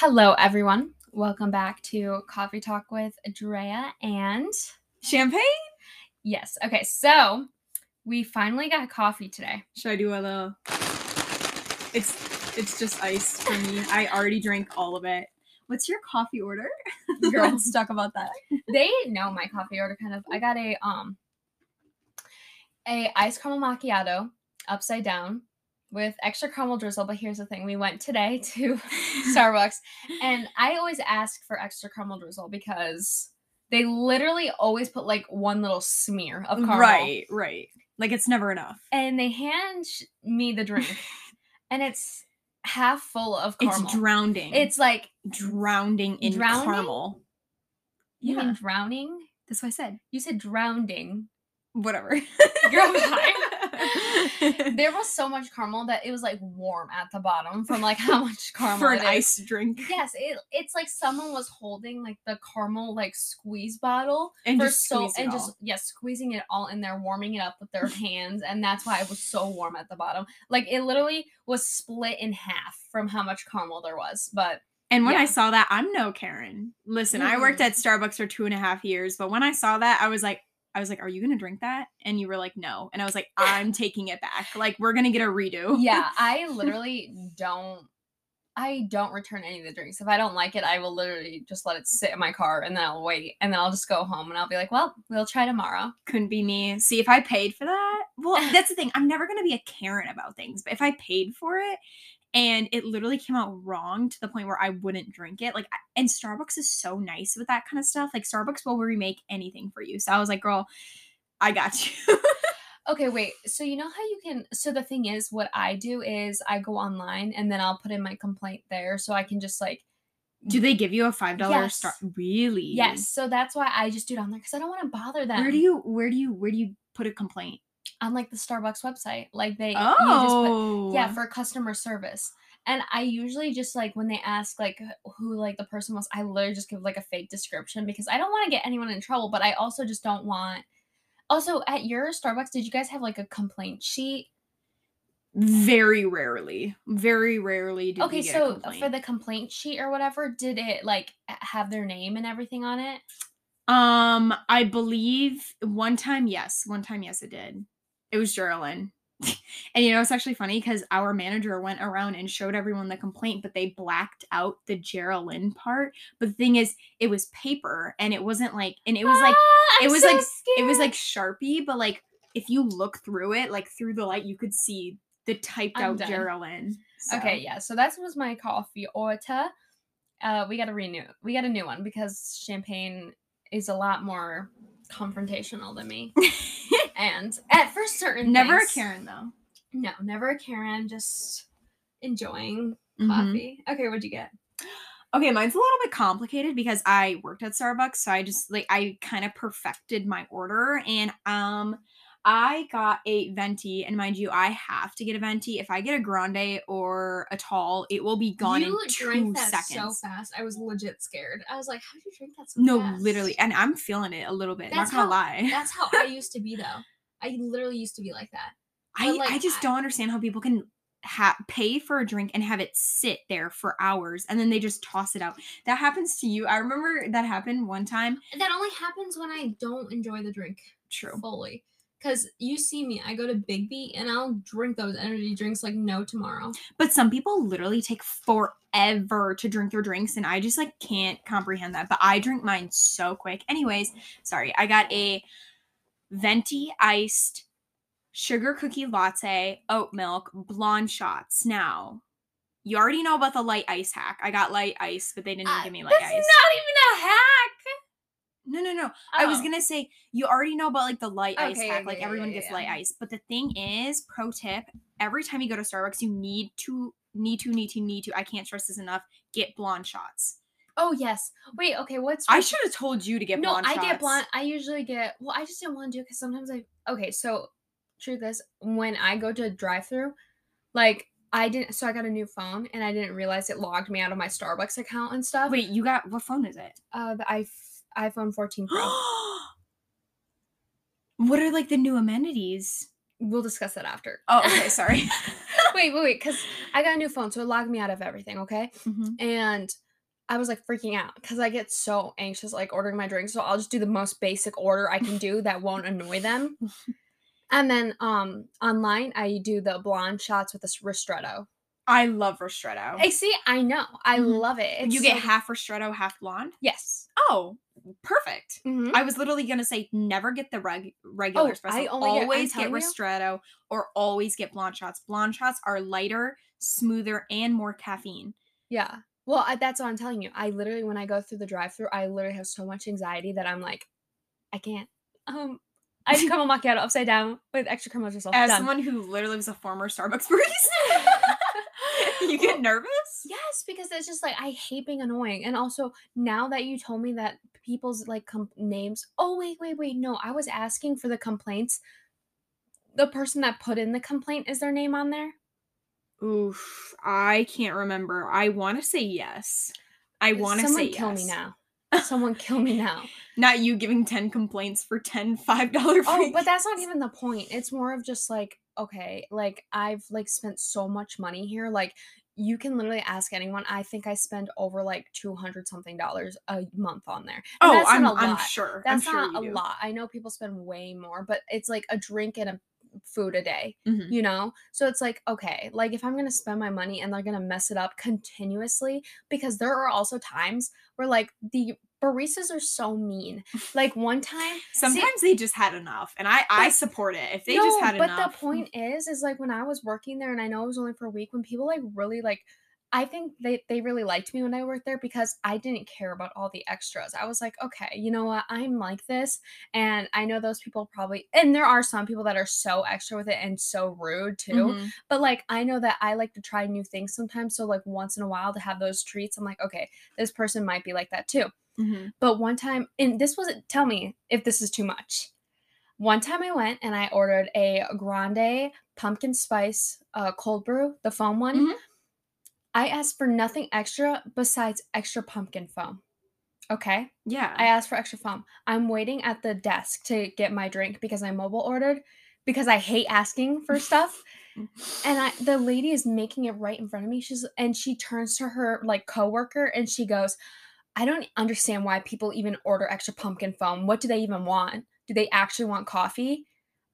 Hello, everyone. Welcome back to Coffee Talk with Drea and Champagne? yes. Okay, so we finally got coffee today. Should I do a little? It's it's just ice for me. I already drank all of it. What's your coffee order? Girl. Let's talk about that. They know my coffee order kind of. I got a um a iced caramel macchiato upside down with extra caramel drizzle. But here's the thing: we went today to Starbucks, and I always ask for extra caramel drizzle because they literally always put like one little smear of caramel. Right, right. Like it's never enough. and they hand me the drink and it's half full of caramel. It's drowning. It's like drowning in Drowning? caramel. you Yeah, mean drowning? that's what I said. You said drowning. Whatever. You're on fine. There was so much caramel that it was like warm at the bottom from like how much caramel For an ice drink. Yes, it, it's like someone was holding like the caramel like squeeze bottle And just so and all. just yes, squeezing it all in there, warming it up with their hands, and that's why it was so warm at the bottom. Like it literally was split in half from how much caramel there was. But And when Yeah. I saw that, I'm no Karen. Listen, I worked at Starbucks for two and a half years, but when I saw that, I was like, I was like, "Are you gonna drink that?" And you were like, "No," and I was like, "I'm taking it back. Like, we're gonna get a redo." yeah, I literally don't. I don't return any of the drinks. If I don't like it, I will literally just let it sit in my car and then I'll wait and then I'll just go home and I'll be like, well, we'll try tomorrow. couldn't be me. See, if I paid for that, well, that's the thing. I'm never gonna be a Karen about things, but if I paid for it and it literally came out wrong to the point where I wouldn't drink it, like, and Starbucks is so nice with that kind of stuff. Like, Starbucks will remake anything for you. So I was like, girl, I got you. Okay, wait. So you know how you can so the thing is what I do is I go online and then I'll put in my complaint there so I can just like Do they give you a five dollar Yes. star? Really? Yes, so that's why I just do it on there cuz I don't want to bother them. Where do you where do you where do you put a complaint? On like the Starbucks website. Like they you Oh, just put, yeah, for customer service. And I usually just like when they ask like who like the person was, I literally just give like a fake description because I don't want to get anyone in trouble, but I also just don't want also at your Starbucks, did you guys have like a complaint sheet? very rarely, very rarely do okay so complaint. for the complaint sheet or whatever did it like have their name and everything on it um, I believe one time, yes, one time, yes, it did. It was Geraldine. and you know, it's actually funny because our manager went around and showed everyone the complaint, but they blacked out the Geraldine part. But the thing is, it was paper and it wasn't like, and it was like, Ah, it was so like- it was like Sharpie, but like if you look through it, like through the light, you could see the typed I'm out dead. Geraldine. So- okay yeah so that was my coffee order uh we got a renew we got a new one because champagne is a lot more confrontational than me and at for certain Never a Karen though. no never a karen just enjoying Mhm. coffee okay what'd you get Okay, mine's a little bit complicated because I worked at Starbucks, so I just like I kind of perfected my order and um I got a venti and mind you, I have to get a venti. If I get a grande or a tall, it will be gone you in two seconds. so fast i was legit scared i was like how did you drink that so no, fast No, literally, and I'm feeling it a little bit. That's not gonna how- lie. that's how i used to be though i literally used to be like that I, like, I just I- don't understand how people can ha- pay for a drink and have it sit there for hours and then they just toss it out. That happens to you. I remember that happened one time. that only happens when i don't enjoy the drink True. fully. Because you see me, I go to Big B and I'll drink those energy drinks like no tomorrow. But some people literally take forever to drink their drinks and I just like can't comprehend that. But I drink mine so quick. Anyways, sorry. I got a venti iced sugar cookie latte, oat milk, blonde shots. Now, you already know about the light ice hack. I got light ice, but they didn't Uh, give me light that's ice. not even a hack. No, no, no. I was Oh. gonna say you already know about like the light ice Okay, hack. yeah, Like yeah, everyone yeah, gets yeah. light ice. But the thing is, pro tip: every time you go to Starbucks, you need to, need to, need to, need to. I can't stress this enough. Get blonde shots. Oh yes. Wait. Okay. What's I should have told you to get no? blonde I shots. get blonde. I usually get. Well, I just didn't want to do it because sometimes I. Okay. So, truth is, when I go to drive-through, like I didn't. So I got a new phone and I didn't realize it logged me out of my Starbucks account and stuff. Wait, you got what phone is it? Uh, the i iPhone 14 Pro. what are like the new amenities? we'll discuss that after. Oh, okay, sorry. wait, wait, wait, because I got a new phone, so it logged me out of everything, okay? Mhm. And I was like freaking out because I get so anxious like ordering my drinks. So I'll just do the most basic order I can do that won't annoy them. And then um online I do the blonde shots with this ristretto. I love ristretto. I see, I know. I Mhm. love it. It's you get so- half ristretto, half blonde. Yes. Oh, perfect. Mhm. I was literally gonna say never get the reg- regular Oh, espresso. I only always get you. ristretto or always get blonde shots. Blonde shots are lighter, smoother, and more caffeine. Yeah. Well, I, that's what I'm telling you. I literally, when I go through the drive-through, I literally have so much anxiety that I'm like, I can't. Um, I do caramel macchiato upside down with extra caramel drizzle. As Done. someone who literally was a former Starbucks barista, you get Well, nervous. Yes, because it's just like I hate being annoying, and also now that you told me that people's like com- names. Oh wait, wait, wait. No, I was asking for the complaints. The person that put in the complaint is their name on there. Oof, I can't remember. I want to say yes. I want to Someone say kill yes. me now. Someone kill me now. Not you giving 10 complaints for 10 $5 free. Oh, but that's not even the point. It's more of just like, okay, like I've like spent so much money here. Like you can literally ask anyone. I think I spend over like two hundred something dollars a month on there. And Oh, that's I'm, not a I'm sure. That's I'm sure not a do. lot. I know people spend way more, but it's like a drink and a food a day, Mhm. you know? So it's like, okay, like if I'm going to spend my money and they're going to mess it up continuously, because there are also times where like the baristas are so mean. Like one time, see- Sometimes they just had enough, and I I support it. If they just had but enough, But the point is, is like when I was working there, and I know it was only for a week, when people like really like, I think they they really liked me when I worked there because I didn't care about all the extras. I was like, okay, you know what, I'm like this, and I know those people probably, and there are some people that are so extra with it and so rude too. Mhm. But like I know that I like to try new things sometimes. So like once in a while to have those treats, I'm like, okay, this person might be like that too. Mhm. But one time, and this was tell me if this is too much. One time I went and I ordered a grande pumpkin spice uh, cold brew, the foam one. Mhm. I asked for nothing extra besides extra pumpkin foam. Okay. yeah. I asked for extra foam. I'm waiting at the desk to get my drink because I mobile ordered because I hate asking for stuff. And I the lady is making it right in front of me. She's and she turns to her like coworker and she goes, I don't understand why people even order extra pumpkin foam. What do they even want? Do they actually want coffee?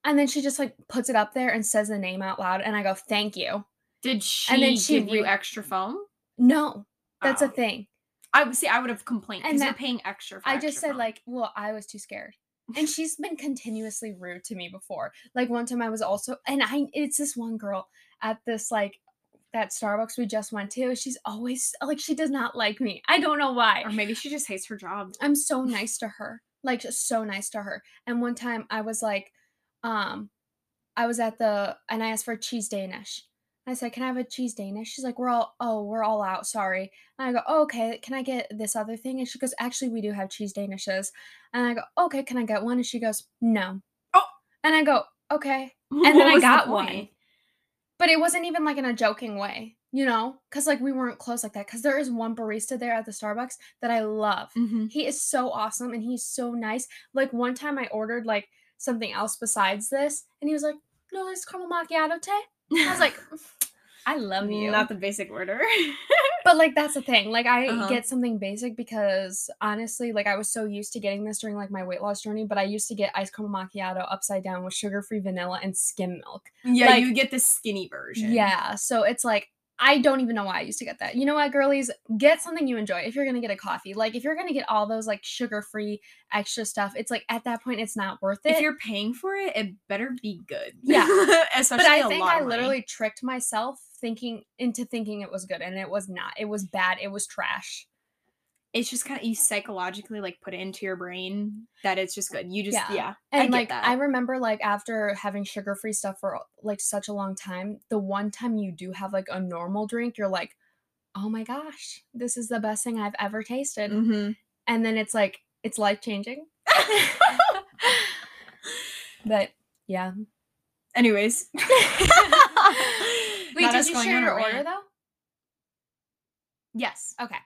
And then she just like puts it up there and says the name out loud and I go, "Thank you." Did she and then she give you extra foam? No. That's Oh. a thing. I would say I would have complained because you're paying extra. For I just extra said foam. like, well, I was too scared. And she's been continuously rude to me before. Like one time I was also and I it's this one girl at this like that Starbucks we just went to. She's always like she does not like me. I don't know why. or maybe she just hates her job. I'm so nice to her. Like just so nice to her. And one time I was like, um, I was at the and I asked for a cheese Danish. I said, Can I have a cheese Danish? She's like, We're all oh, we're all out, sorry. And I go, oh, okay, can I get this other thing? And she goes, Actually, we do have cheese Danishes. And I go, Okay, can I get one? And she goes, No. Oh. And I go, Okay. And then I got one. But it wasn't even like in a joking way, you know? Because like we weren't close like that. Because there is one barista there at the Starbucks that I love. hmm He is so awesome and he's so nice. Like one time I ordered like something else besides this, and he was like, "No, it's caramel macchiato tea." I was like, "I love you." Not the basic order. but like that's the thing. Like I Uh-huh. get something basic because honestly, like I was so used to getting this during like my weight loss journey. But I used to get iced caramel macchiato upside down with sugar-free vanilla and skim milk. yeah, Like- you get the skinny version. Yeah, so it's like I don't even know why I used to get that. You know what, girlies? Get something you enjoy. If you're gonna get a coffee, like if you're gonna get all those like sugar-free extra stuff, it's like at that point it's not worth it. If you're paying for it, it better be good. Yeah. especially but I think I literally tricked myself thinking into thinking it was good, and it was not. It was bad. It was trash. It's just kind of you psychologically like put it into your brain that it's just good. You just Yeah. yeah. And I like that. I remember like after having sugar-free stuff for like such a long time, the one time you do have like a normal drink, you're like, oh my gosh, this is the best thing I've ever tasted. Mhm. and then it's like it's life changing. but yeah. Anyways. Did us you going share on your order rant. though? Yes. Okay.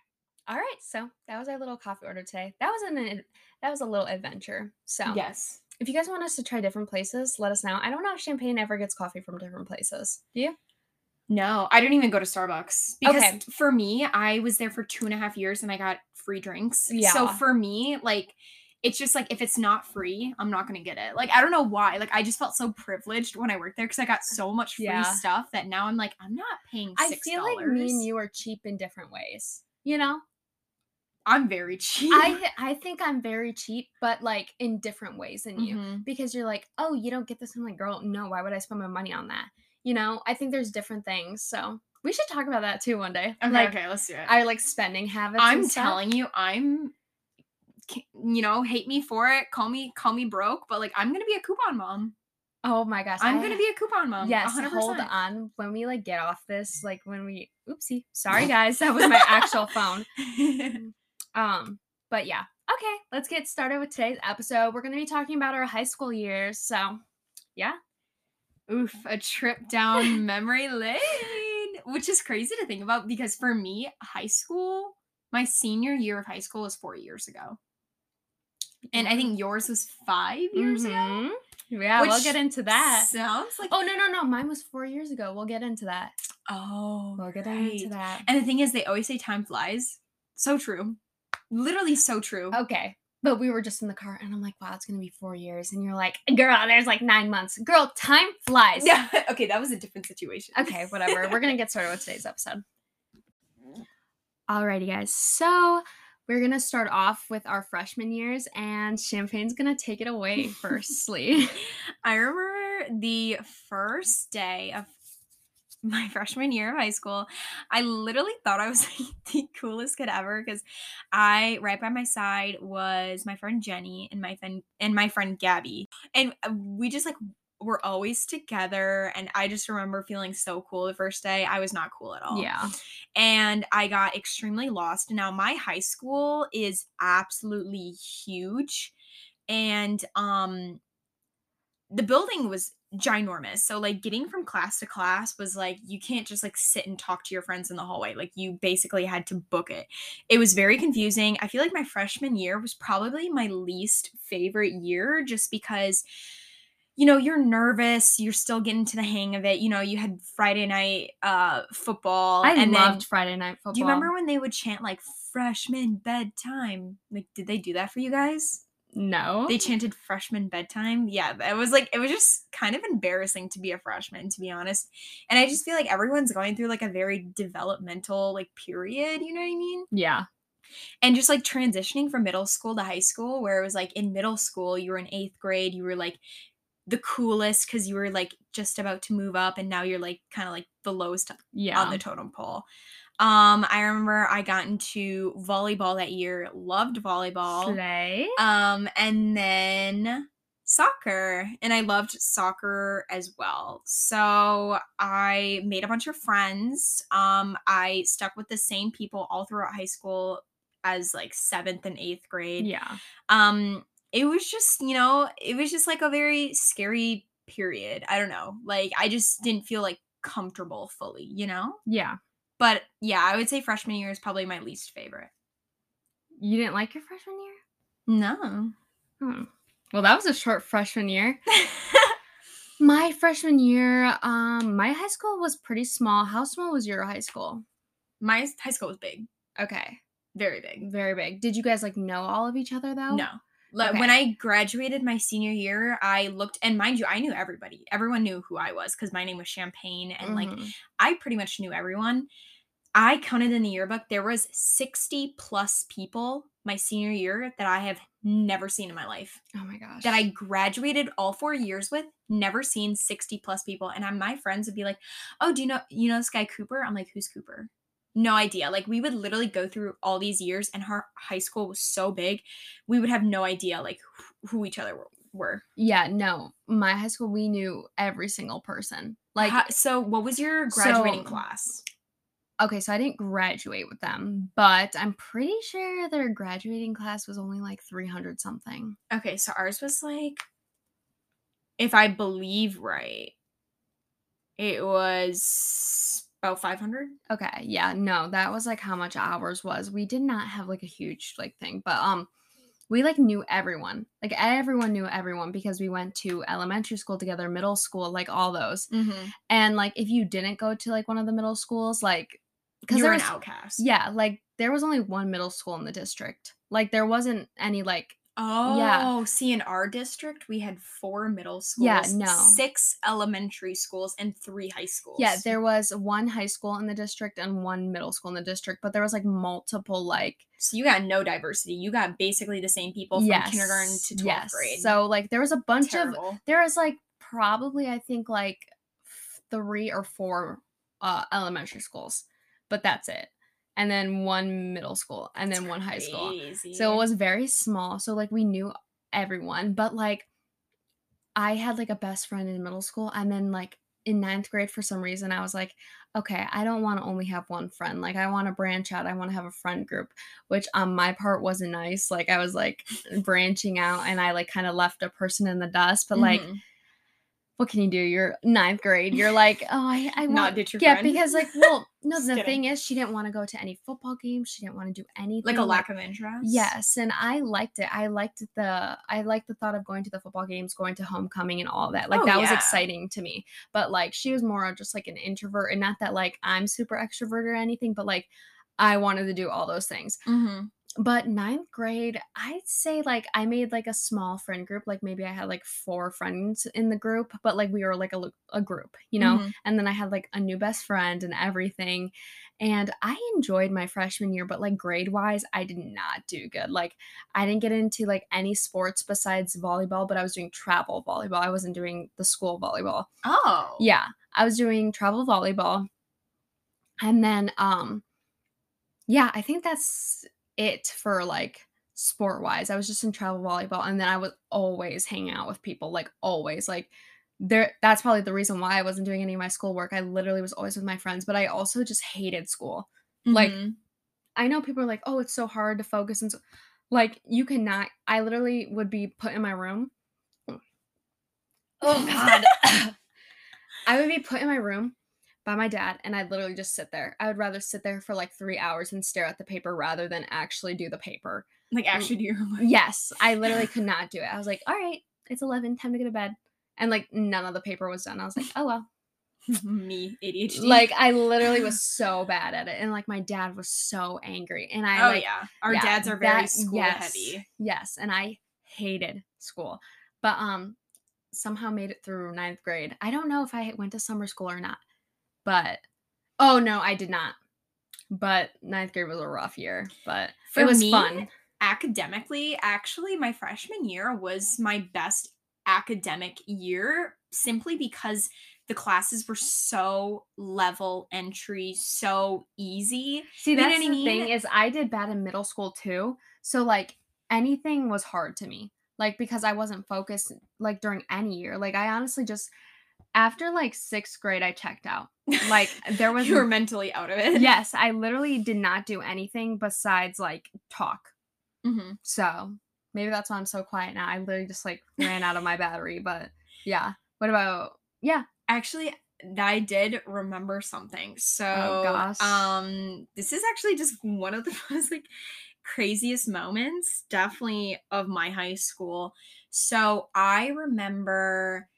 All right. So that was our little coffee order today. That was an that was a little adventure. So Yes. if you guys want us to try different places, let us know. I don't know if Champagne ever gets coffee from different places. Do you? No, I didn't even go to Starbucks because Okay. for me, I was there for two and a half years and I got free drinks. Yeah. So for me, like, it's just like if it's not free, I'm not gonna get it. Like I don't know why. Like I just felt so privileged when I worked there because I got so much free Yeah. stuff that now I'm like I'm not paying. $6. I feel like me and you are cheap in different ways. You know, I'm very cheap. I th- I think I'm very cheap, but like in different ways than you. Mhm. Because you're like, oh, you don't get this. I'm like, girl, no. Why would I spend my money on that? You know, I think there's different things. So we should talk about that too one day. Okay, like okay, let's do it. I like spending habits. I'm telling you, I'm you know, hate me for it, call me call me broke, but like I'm gonna be a coupon mom. Oh my gosh, I'm I- gonna be a coupon mom. Yes, 100%. hold on. When we like get off this, like when we oopsie. Sorry guys, that was my actual phone. Um, but yeah. Okay, let's get started with today's episode. We're gonna be talking about our high school years. So yeah. Oof, a trip down memory lane, which is crazy to think about because for me, high school, my senior year of high school was four years ago. And I think yours was five years ago. Mhm. Yeah, we'll get into that. Sounds like Oh no no no, mine was four years ago. We'll get into that. oh, We'll get right. into that. And the thing is, they always say time flies. So true. Literally so true. Okay. But we were just in the car and I'm like, wow, it's gonna be four years. And you're like, girl, there's like nine months. Girl, time flies. Yeah. Okay, that was a different situation. Okay, whatever. We're gonna get started with today's episode. Alrighty, guys. So we're gonna start off with our freshman years, and Champagne's gonna take it away firstly. I remember the first day of my freshman year of high school. I literally thought I was like, the coolest kid ever because I right by my side was my friend Jenny and my friend and my friend Gabby, and we just like were always together. And I just remember feeling so cool the first day. I was not cool at all yeah. and I got extremely lost. Now my high school is absolutely huge and um the building was ginormous. So like getting from class to class was like you can't just like sit and talk to your friends in the hallway. Like you basically had to book it. It was very confusing. I feel like my freshman year was probably my least favorite year just because you know you're nervous you're still getting to the hang of it you know you had friday night uh football I and loved then Friday night football. do you remember when they would chant like freshman bedtime like did they do that for you guys No. they chanted freshman bedtime yeah it was like it was just kind of embarrassing to be a freshman to be honest and i just feel like everyone's going through like a very developmental like period you know what i mean yeah. and just like transitioning from middle school to high school where it was like in middle school you were in eighth grade you were like the coolest because you were like just about to move up and now you're like kind of like the lowest Yeah. on the totem pole um i remember i got into volleyball that year loved volleyball Slay. um and then soccer and i loved soccer as well so i made a bunch of friends um i stuck with the same people all throughout high school as like seventh and eighth grade Yeah. um it was just you know it was just like a very scary period i don't know like i just didn't feel like comfortable fully you know Yeah. but yeah i would say freshman year is probably my least favorite You didn't like your freshman year? no Hmm. Well, that was a short freshman year. My freshman year, um, my high school was pretty small. How small was your high school? my high school was big Okay. very big Very big. Did you guys like know all of each other though? no like Okay. when i graduated my senior year i looked and mind you i knew everybody everyone knew who i was because my name was champagne and like Mhm. I pretty much knew everyone. I counted in the yearbook there was 60 plus people my senior year that I have never seen in my life. oh my gosh. That I graduated all 4 years with, never seen 60 plus people and I, my friends would be like, "Oh, do you know you know this guy Cooper?" I'm like, "Who's Cooper?" No idea. Like we would literally go through all these years and her high school was so big, we would have no idea like who- each other were. were. Yeah, no. My high school we knew every single person. Like How- so what was your graduating So- class? okay, so I didn't graduate with them, but I'm pretty sure their graduating class was only like 300 something. Okay, so ours was like, if I believe right, it was about 500. Okay, yeah, no, that was like how much ours was. We did not have like a huge like thing, but um we like knew everyone. Like everyone knew everyone because we went to elementary school together, middle school, like all those. Mm-hmm. And like if you didn't go to like one of the middle schools, like because You're an outcast. yeah, like there was only one middle school in the district. Like there wasn't any like Oh, yeah. see, in our district, we had four middle schools, Yeah, no. six elementary schools, and three high schools. yeah, there was one high school in the district and one middle school in the district, but there was like multiple like So you got no diversity. You got basically the same people from yes, kindergarten to 12th yes. grade. So like there was a bunch of there was like probably I think like three or four uh elementary schools, but that's it. And then one middle school and then one high school. Crazy. So it was very small. So like we knew everyone, but like I had like a best friend in middle school, and then like in ninth grade for some reason I was like, okay, I don't want to only have one friend. Like I want to branch out. I want to have a friend group, which on my part wasn't nice. Like I was like branching out, and I like kind of left a person in the dust. But like, Mhm. What can you do? You're ninth grade. You're like, oh, I I not want. ditch your Yeah, friend. because like, well, no, the kidding. thing is, she didn't want to go to any football games. She didn't want to do anything. like a lack of interest. Yes, and I liked it. I liked the I liked the thought of going to the football games, going to homecoming and all that. Like Oh, that was exciting to me. But like she was more just like an introvert and not that like I'm super extrovert or anything, but like I wanted to do all those things. Mm-hmm. But ninth grade, I'd say like I made like a small friend group. Like maybe I had like four friends in the group, but like we were like a, a group, you know? Mhm. And then I had like a new best friend and everything. And I enjoyed my freshman year, but like grade wise, I did not do good. Like I didn't get into like any sports besides volleyball, but I was doing travel volleyball. I wasn't doing the school volleyball. Oh. Yeah, I was doing travel volleyball. And then um yeah, I think that's it for like sport wise. I was just in travel volleyball and then I was always hanging out with people, like always. Like there that's probably the reason why I wasn't doing any of my schoolwork. I literally was always with my friends, but I also just hated school. like, Mhm. I know people are like, "Oh, it's so hard to focus and so like you cannot I literally would be put in my room. Oh god. I would be put in my room by my dad and I'd literally just sit there. I would rather sit there for like 3 hours and stare at the paper rather than actually do the paper. like actually do your homework. Yes, I literally could not do it. I was like, "All right, it's 11, time to go to bed." And like none of the paper was done. I was like, "Oh well." Me, ADHD. Like I literally was so bad at it and like my dad was so angry and I oh like yeah, our yeah, dads are very that- school yes, heavy. Yes, and I hated school, but um, somehow made it through ninth grade. I don't know if I went to summer school or not, but oh no, I did not. But ninth grade was a rough year, but For it was me, fun. academically, actually, my freshman year was my best academic year simply because the classes were so level entry, so easy. See, you know that's what I the thing mean? is I did bad in middle school too, so like anything was hard to me, like because I wasn't focused like during any year. Like I honestly just after like sixth grade, I checked out. Like there was you were mentally out of it. yes, I literally did not do anything besides like talk. hmm So maybe that's why I'm so quiet now. I literally just like ran out of my battery. But yeah. What about yeah? Actually, I did remember something. So, Oh, gosh. um, this is actually just one of the most like craziest moments, definitely of my high school. So I remember,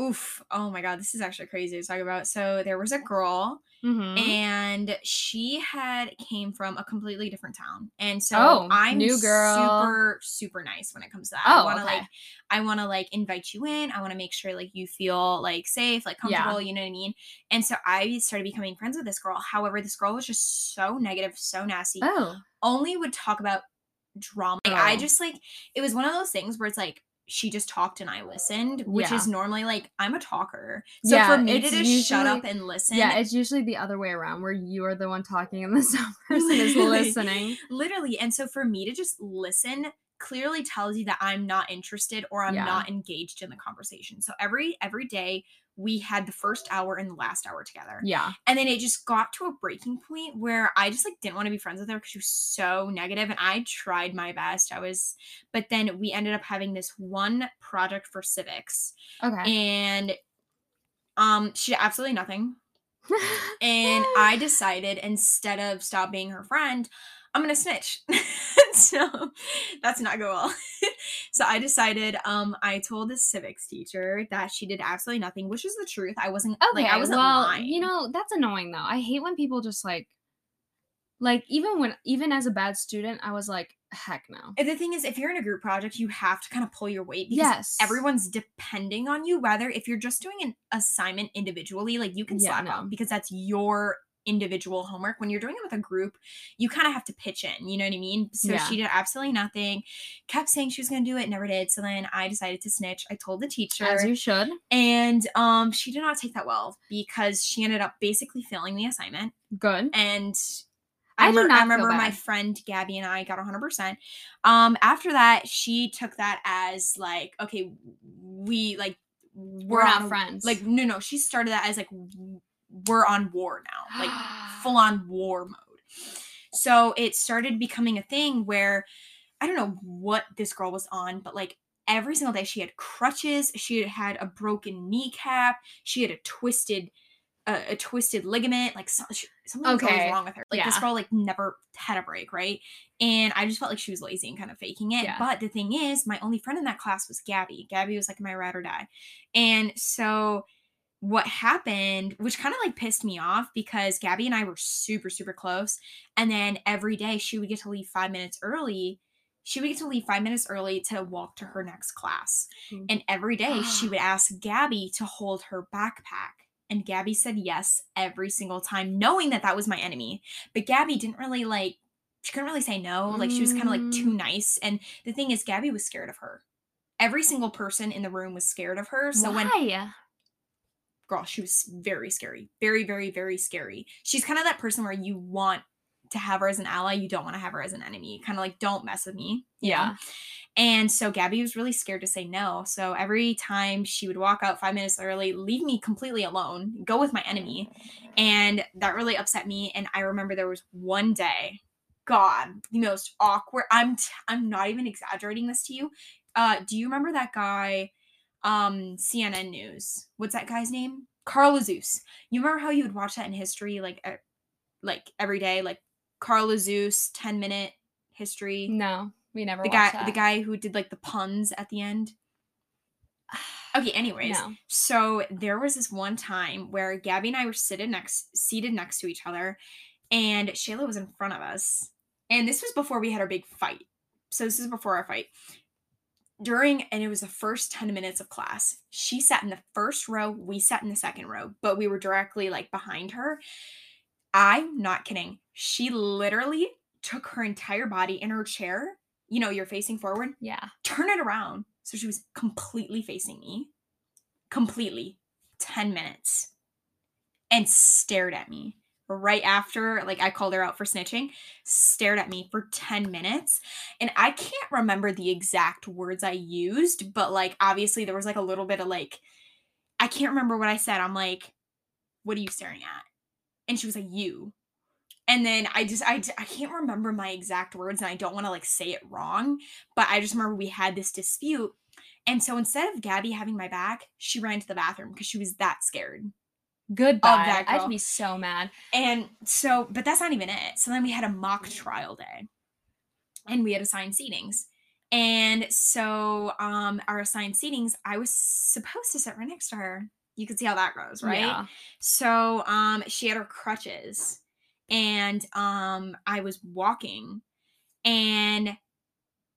oof, oh my god, this is actually crazy to talk about. So there was a girl Mm-hmm. and she had came from a completely different town and so Oh, i'm new girl. super super nice when it comes to that Oh, i want to okay. like i want to like invite you in i want to make sure like you feel like safe like Yeah. comfortable you know what i mean and so i started becoming friends with this girl however this girl was just so negative so nasty oh. only would talk about drama like, i Oh. just like it was one of those things where it's like she just talked and I listened, which Yeah. is normally like I'm a talker. So Yeah, for me to just shut usually- up and listen, Yeah, it's usually the other way around where you are the one talking and the some person is listening. literally and so for me to just listen clearly tells you that i'm not interested or i'm Yeah. not engaged in the conversation so every every day we had the first hour and the last hour together Yeah. and then it just got to a breaking point where i just like didn't want to be friends with her because she was so negative and i tried my best i was but then we ended up having this one project for civics Okay. and um she did absolutely nothing and I decided instead of stop being her friend, I'm gonna snitch. so that's not go well. so I decided um I told the civics teacher that she did absolutely nothing, which is the truth. I wasn't Okay, like I wasn't well, lying. you know that's annoying though. I hate when people just like, like even when even as a bad student, I was like, heck no. And the thing is, if you're in a group project, you have to kind of pull your weight because Yes, everyone's depending on you. Whether if you're just doing an assignment individually, like you can Yeah, slap no. off because that's your individual homework. When you're doing it with a group, you kind of have to pitch in. You know what I mean? So Yeah. she did absolutely nothing. Kept saying she was going to do it, never did. So then I decided to snitch. I told the teacher, as you should. and um, she did not take that well because she ended up basically failing the assignment Good. and I I, not I remember my friend Gabby and I got 100%. Um, after that, she took that as like, okay, we like we're, We're not friends. Like, no, no, she started that as like we're on war now, like full on war mode. So it started becoming a thing where I don't know what this girl was on, but like every single day she had crutches, she had a broken kneecap, she had a twisted a, a twisted ligament, like so, she, something was wrong with her. Like this girl like never had a break, right? And I just felt like she was lazy and kind of faking it. Yeah. But the thing is, my only friend in that class was Gabby. Gabby was like my ride or die. And so what happened, which kind of like pissed me off because Gabby and I were super, super close. And then every day she would get to leave five minutes early. She would get to leave five minutes early to walk to her next class. Mm. And every day she would ask Gabby to hold her backpack. And Gabby said yes every single time, knowing that that was my enemy. But Gabby didn't really like, she couldn't really say no. Like she was kind of like too nice. And the thing is, Gabby was scared of her. Every single person in the room was scared of her. So when Why? Girl, she was very scary. Very, very, very scary. She's kind of that person where you want to have her as an ally, you don't want to have her as an enemy. Kind of like, don't mess with me. you know? Yeah. And so Gabby was really scared to say no. So every time she would walk out five minutes early, leave me completely alone, go with my enemy. And that really upset me. And I remember there was one day, God, the most awkward. I'm t- I'm not even exaggerating this to you. Uh, do you remember that guy, um, CNN News? What's that guy's name? Carl Azuz. You remember how you would watch that in history, like, like every day, like Carl Azuz, ten minute history No, we never. the guy that. the guy who did like the puns at the end okay anyways No. so there was this one time where gabby and i were seated next seated next to each other and shayla was in front of us and this was before we had our big fight so this is before our fight during and it was the first 10 minutes of class she sat in the first row we sat in the second row but we were directly like behind her i'm not kidding she literally took her entire body in her chair you know you're facing forward Yeah. turn it around. So she was completely facing me, completely, 10 minutes, and stared at me. Right after, like, I called her out for snitching, stared at me for 10 minutes. And I can't remember the exact words I used, but like, obviously, there was like a little bit of like, I can't remember what I said. I'm like, what are you staring at? And she was like, you. And then I just, I, I can't remember my exact words and I don't want to like say it wrong, but I just remember we had this dispute. And so instead of Gabby having my back, she ran to the bathroom because she was that scared. Goodbye. that I'd be so mad. And so, but that's not even it. So then we had a mock trial day and we had assigned seatings. And so, um, our assigned seatings, I was supposed to sit right next to her. You can see how that goes, right? Yeah. So, um, she had her crutches and, um, I was walking and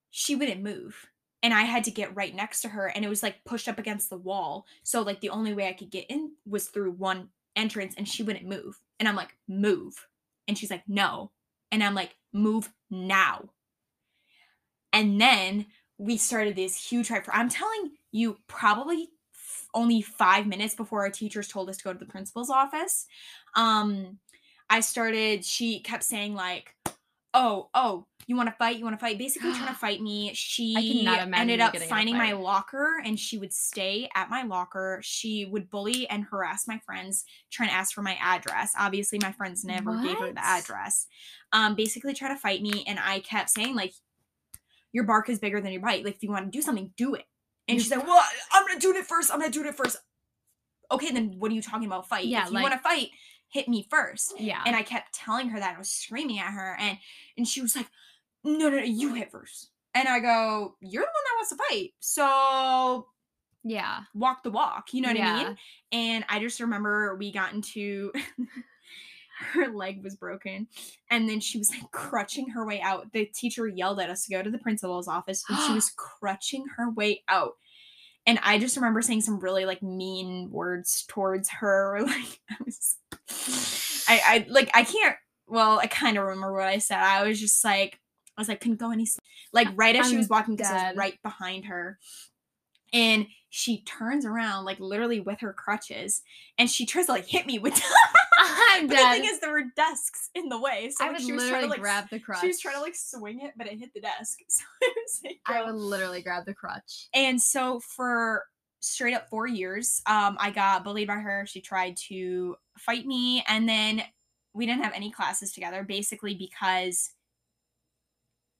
she wouldn't move. And I had to get right next to her and it was like pushed up against the wall. So, like, the only way I could get in was through one entrance and she wouldn't move. And I'm like, move. And she's like, no. And I'm like, move now. And then we started this huge fight for, I'm telling you, probably f- only five minutes before our teachers told us to go to the principal's office. Um, I started, she kept saying, like, oh, oh, you want to fight? You want to fight? Basically trying to fight me. She ended up finding my locker and she would stay at my locker. She would bully and harass my friends, trying to ask for my address. Obviously, my friends never gave her the address. Um, basically try to fight me, and I kept saying, like, your bark is bigger than your bite. Like, if you want to do something, do it. And she's like, Well, I'm gonna do it first. I'm gonna do it first. Okay, then what are you talking about? Fight. Yeah, if you like- want to fight, hit me first Yeah. and I kept telling her that I was screaming at her and and she was like no, no, no, you hit first. And I go, you're the one that wants to fight. So Yeah. walk the walk. You know what I mean? And I just remember we got into her leg was broken and then she was like crutching her way out. The teacher yelled at us to go to the principal's office and she was crutching her way out. And I just remember saying some really like mean words towards her. Like I was I I like I can't well, I kind of remember what I said. I was just like I was like couldn't go any sl-" like right as she was walking because I was right behind her. And she turns around like literally with her crutches and she tries to like hit me with I'm but the thing is there were desks in the way. So I like, would she was trying to like grab the crutch. she was trying to like swing it, but it hit the desk. So like, I would literally grab the crutch. And so for straight up four years, um, I got bullied by her. She tried to fight me, and then we didn't have any classes together, basically because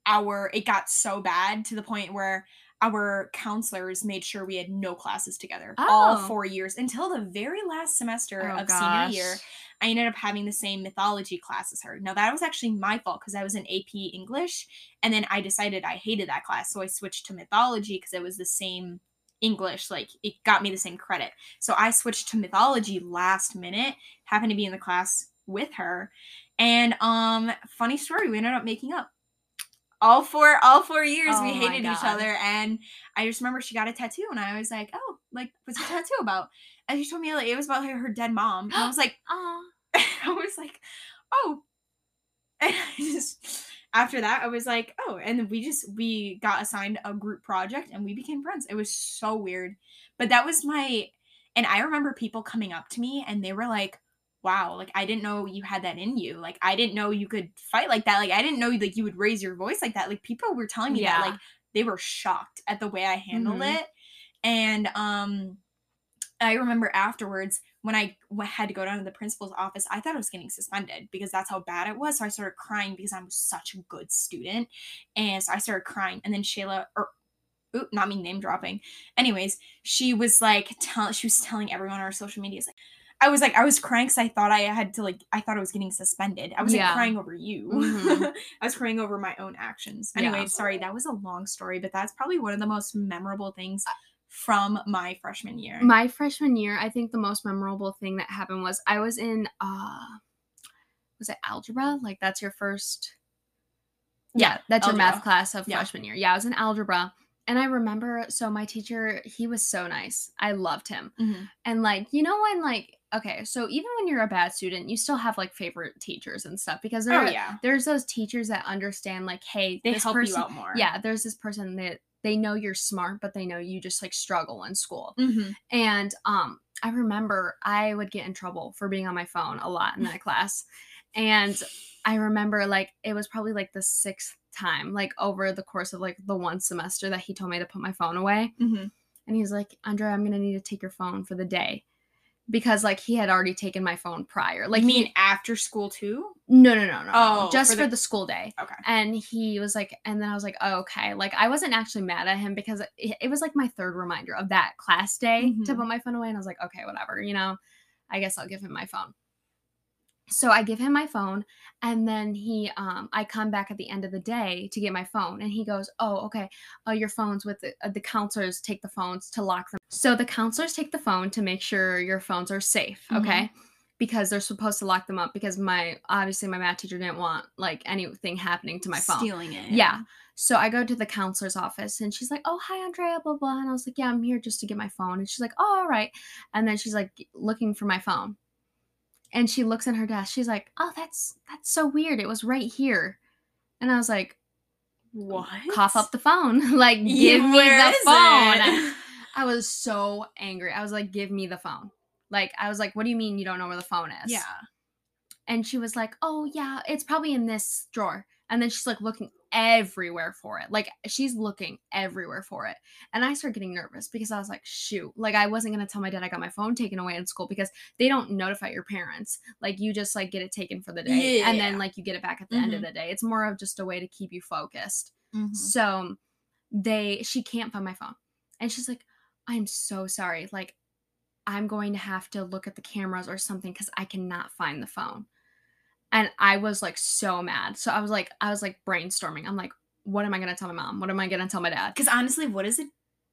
our it got so bad to the point where our counselors made sure we had no classes together all Oh. four years until the very last semester Oh, of senior year. I ended up having the same mythology class as her. Now that was actually my fault because I was in AP English, and then I decided I hated that class, so I switched to mythology because it was the same English. Like it got me the same credit. So I switched to mythology last minute. Happened to be in the class with her, and um, funny story, we ended up making up. All four, all four years we Oh my hated each other, and I just remember she got a tattoo, and I was like, "Oh, like what's your tattoo about?" And she told me like it was about her, her dead mom. And I was like, Oh, I was like, oh. And I just after that, I was like, oh, and we just we got assigned a group project and we became friends. It was so weird. But that was my and I remember people coming up to me and they were like, wow, like I didn't know you had that in you. Like I didn't know you could fight like that. Like I didn't know like you would raise your voice like that. Like people were telling me that like they were shocked at the way I handled Mhm. it. And um I remember afterwards when I had to go down to the principal's office, I thought I was getting suspended because that's how bad it was. So I started crying because I'm such a good student. And so I started crying. And then Shayla, or ooh, not me name dropping. Anyways, she was like, tell, she was telling everyone on our social medias, like, I was like, I was crying because I thought I had to, like, I thought I was getting suspended. I wasn't Yeah. crying over you. Mhm. I was crying over my own actions. Yeah. Anyway, sorry, that was a long story, but that's probably one of the most memorable things from my freshman year. my freshman year, I think the most memorable thing that happened was I was in uh was it algebra? Like that's your first Yeah, that's your math class of Yeah. freshman year. Yeah, I was in algebra. And I remember so my teacher, he was so nice. I loved him. Mhm. And like, you know when like okay, so even when you're a bad student, you still have like favorite teachers and stuff because there Oh are, yeah, there's those teachers that understand like, hey, they this help person, you out more. Yeah, there's this person that they know you're smart, but they know you just like struggle in school. hmm And um I remember I would get in trouble for being on my phone a lot in that class. And I remember like it was probably like the sixth time, like over the course of like the one semester that he told me to put my phone away. hmm And he was like, Andrea, I'm gonna need to take your phone for the day. Because like he had already taken my phone prior. Like he- mean after school too? no, no, no, no. Oh, just for for the- the, school day. Okay. And he was like, and then I was like, oh, okay. Like I wasn't actually mad at him because it, it was like my third reminder of that class day to Mhm. put my phone away. And I was like, okay, whatever. You know, I guess I'll give him my phone. So I give him my phone, and then he, um, I come back at the end of the day to get my phone, and he goes, "Oh, okay. Uh, your phones with the, uh, the counselors take the phones to lock them. So the counselors take the phone to make sure your phones are safe. Mhm. Okay." because they're supposed to lock them up because my obviously my math teacher didn't want like anything happening to my phone. Stealing it. Yeah. So I go to the counselor's office and she's like, "Oh, hi Andrea, blah blah." And I was like, "Yeah, I'm here just to get my phone." And she's like, "Oh, all right." And then she's like looking for my phone. And she looks in her desk. She's like, "Oh, that's that's so weird. It was right here." And I was like, What? "Cough up the phone. like Yeah, give me the phone." I was so angry. I was like, "Give me the phone." Like I was like, "What do you mean you don't know where the phone is?" yeah. and she was like, "Oh yeah, it's probably in this drawer." And then she's like looking everywhere for it. Like she's looking everywhere for it. And I started getting nervous because I was like, "Shoot." Like I wasn't going to tell my dad I got my phone taken away in school because they don't notify your parents. Like you just like get it taken for the day and then like you get it back at the end of the day. It's more of just a way to keep you focused. Mhm. So they she can't find my phone. And she's like, I'm so sorry. Like, I'm going to have to look at the cameras or something because I cannot find the phone. And I was like so mad. So I was like, I was like brainstorming. I'm like, what am I gonna tell my mom? What am I gonna tell my dad? Because honestly, what is it?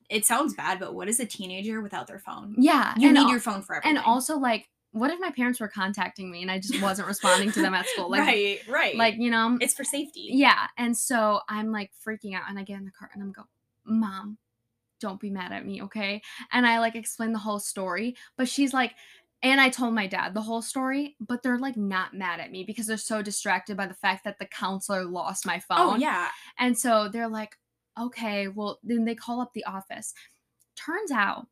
It sounds bad, but what is a teenager without their phone? Yeah. You need al- your phone for everything. and also like, what if my parents were contacting me and I just wasn't responding to them at school? Like right, right. like, you know, it's for safety. Yeah. And so I'm like freaking out and I get in the car and I'm go, Mom, don't be mad at me, okay? And I like explain the whole story, but she's like, and I told my dad the whole story, but they're like not mad at me because they're so distracted by the fact that the counselor lost my oh, phone. Oh yeah. And so they're like, okay, well, then they call up the office. Turns out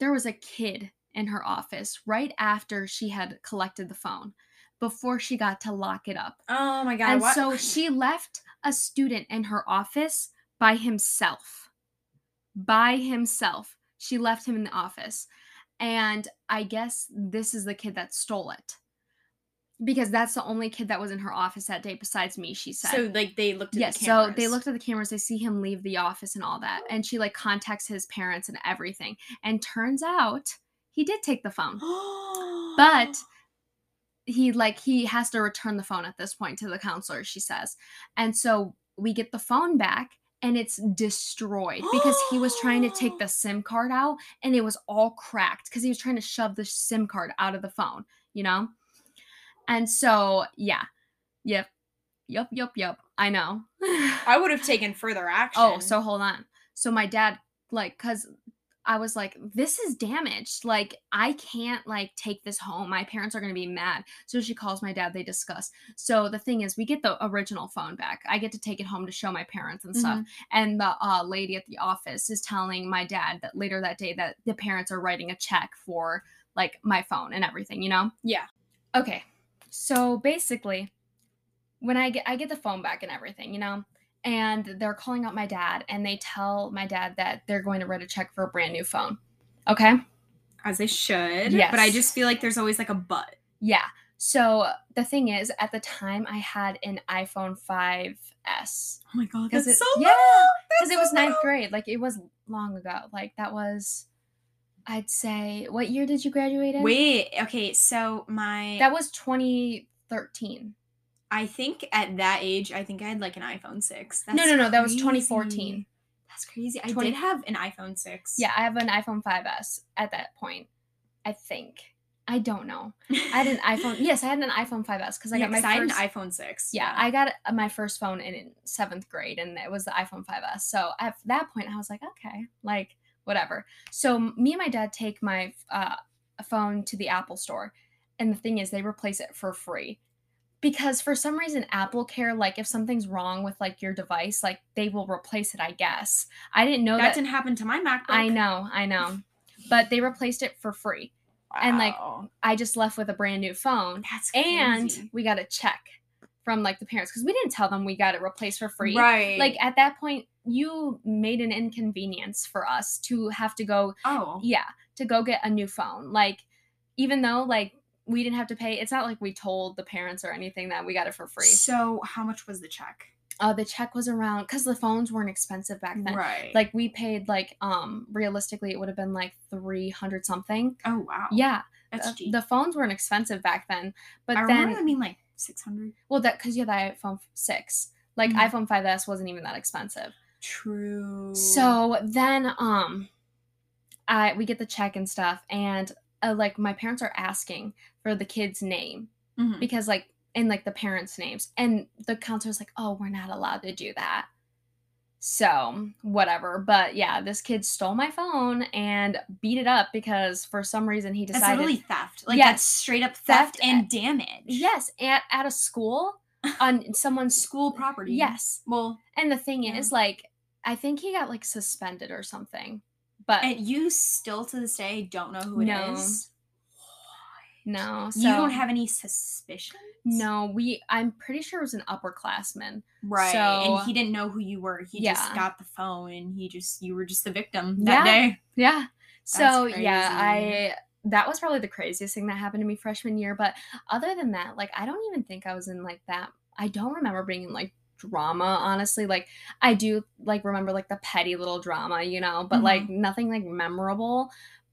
there was a kid in her office right after she had collected the phone before she got to lock it up. Oh my god. And what- so she left a student in her office by himself. By himself. She left him in the office. And I guess this is the kid that stole it. Because that's the only kid that was in her office that day besides me, she said. So like they looked at the cameras. so they looked at the cameras, they see him leave the office and all that. Oh. And she like contacts his parents and everything. And turns out he did take the phone but he like he has to return the phone at this point to the counselor she says and so we get the phone back and it's destroyed because he was trying to take the sim card out and it was all cracked because he was trying to shove the sim card out of the phone you know? And so yeah. Yep. Yep yep yep i know. I would have taken further oh, action. Oh, so hold on. So my dad, like, cause I was like, this is damaged. Like, I can't like take this home. My parents are gonna be mad. So she calls my dad. They discuss. So the thing is, we get the original phone back. I get to take it home to show my parents and stuff. And the uh, lady at the office is telling my dad that later that day that the parents are writing a check for like my phone and everything. You know. Yeah. Okay. So basically, when I get I get the phone back and everything, you know, and they're calling out my dad and they tell my dad that they're going to write a check for a brand new phone. Okay? as they should. Yes. But I just feel like there's always like a but. Yeah. So the thing is, at the time I had an iPhone 5S. Oh my god, that's it, so yeah, because it was so ninth grade. Like it was long ago. Like that was, I'd say, what year did you graduate in? Wait, okay, so my that was 2013. I think at that age, I think I had like an iPhone 6. no, no, no, that was crazy. 2014. That's crazy. I 20 did have an iPhone 6. Yeah, I have an iPhone 5S at that point. I think. I don't know. I had an iPhone. Yes, I had an iPhone 5S because I Yeah, got my 'cause I had first. an iPhone 6. yeah, I got my first phone in, in seventh grade, and it was the iPhone 5S. So at that point, I was like, okay, like whatever. So me and my dad take my uh, phone to the Apple store, and the thing is, they replace it for free. Because for some reason, Apple Care, like if something's wrong with like your device, like they will replace it. I guess I didn't know that, that. didn't happen to my MacBook. I know, I know, but they replaced it for free. and, like, I just left with a brand new phone, that's and we got a check from like the parents because we didn't tell them we got it replaced for free. right. Like at that point, you made an inconvenience for us to have to go, oh, yeah, to go get a new phone. Like, even though like we didn't have to pay, it's not like we told the parents or anything that we got it for free. So how much was the check? Uh, the check was around because the phones weren't expensive back then. Right. Like we paid like um realistically it would have been like three hundred something. oh wow. Yeah, That's cheap. the phones weren't expensive back then. But I then them being like 600. Well, that because you had the iPhone six. Like Mhm. iPhone 5S wasn't even that expensive. True. So then, um, I we get the check and stuff, and uh, like my parents are asking for the kid's name Mhm. because like in like the parents' names, and the counselor's like, "Oh, we're not allowed to do that." So whatever, but yeah, this kid stole my phone and beat it up because for some reason he decided. that's literally theft. Like Yes. that's straight up theft, Theft and damage. Yes, at, at a school on someone's School property. Yes, Well, And the thing Yeah. is, like, I think he got like suspended or something. But and you still to this day don't know who it is. No. so you don't have any suspicions. no. We, I'm pretty sure it was an upperclassman. Right. So- and he didn't know who you were. He just got the phone and he just you were just the victim that Yeah. day. Yeah. So That's yeah. I that was probably the craziest thing that happened to me freshman year. But other than that, like, I don't even think I was in like that. I don't remember being in like drama honestly like i do like remember like the petty little drama you know but Mhm. like nothing like memorable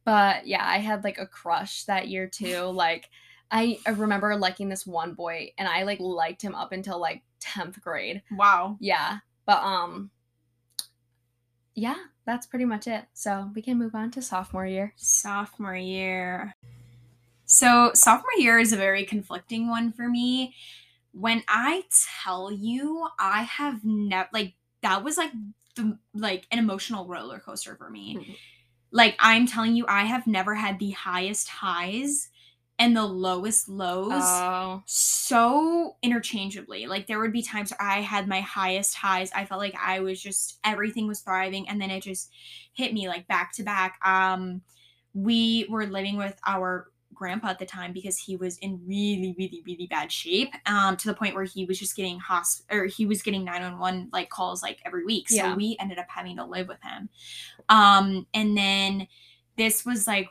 but yeah i had like a crush that year too like I, I remember liking this one boy, and I like liked him up until like tenth grade. Wow. Yeah, but um, yeah, that's pretty much it. So we can move on to sophomore year. Sophomore year. So, sophomore year is a very conflicting one for me. When I tell you, I have never, like, that was like the, like an emotional roller coaster for me. Mhm. Like, I'm telling you, I have never had the highest highs and the lowest lows Oh, so interchangeably. Like there would be times where I had my highest highs. I felt like I was just everything was thriving and then it just hit me like back to back. Um we were living with our grandpa at the time because he was in really really really bad shape um to the point where he was just getting hosp or he was getting 911 like calls like every week so Yeah. we ended up having to live with him um and then this was like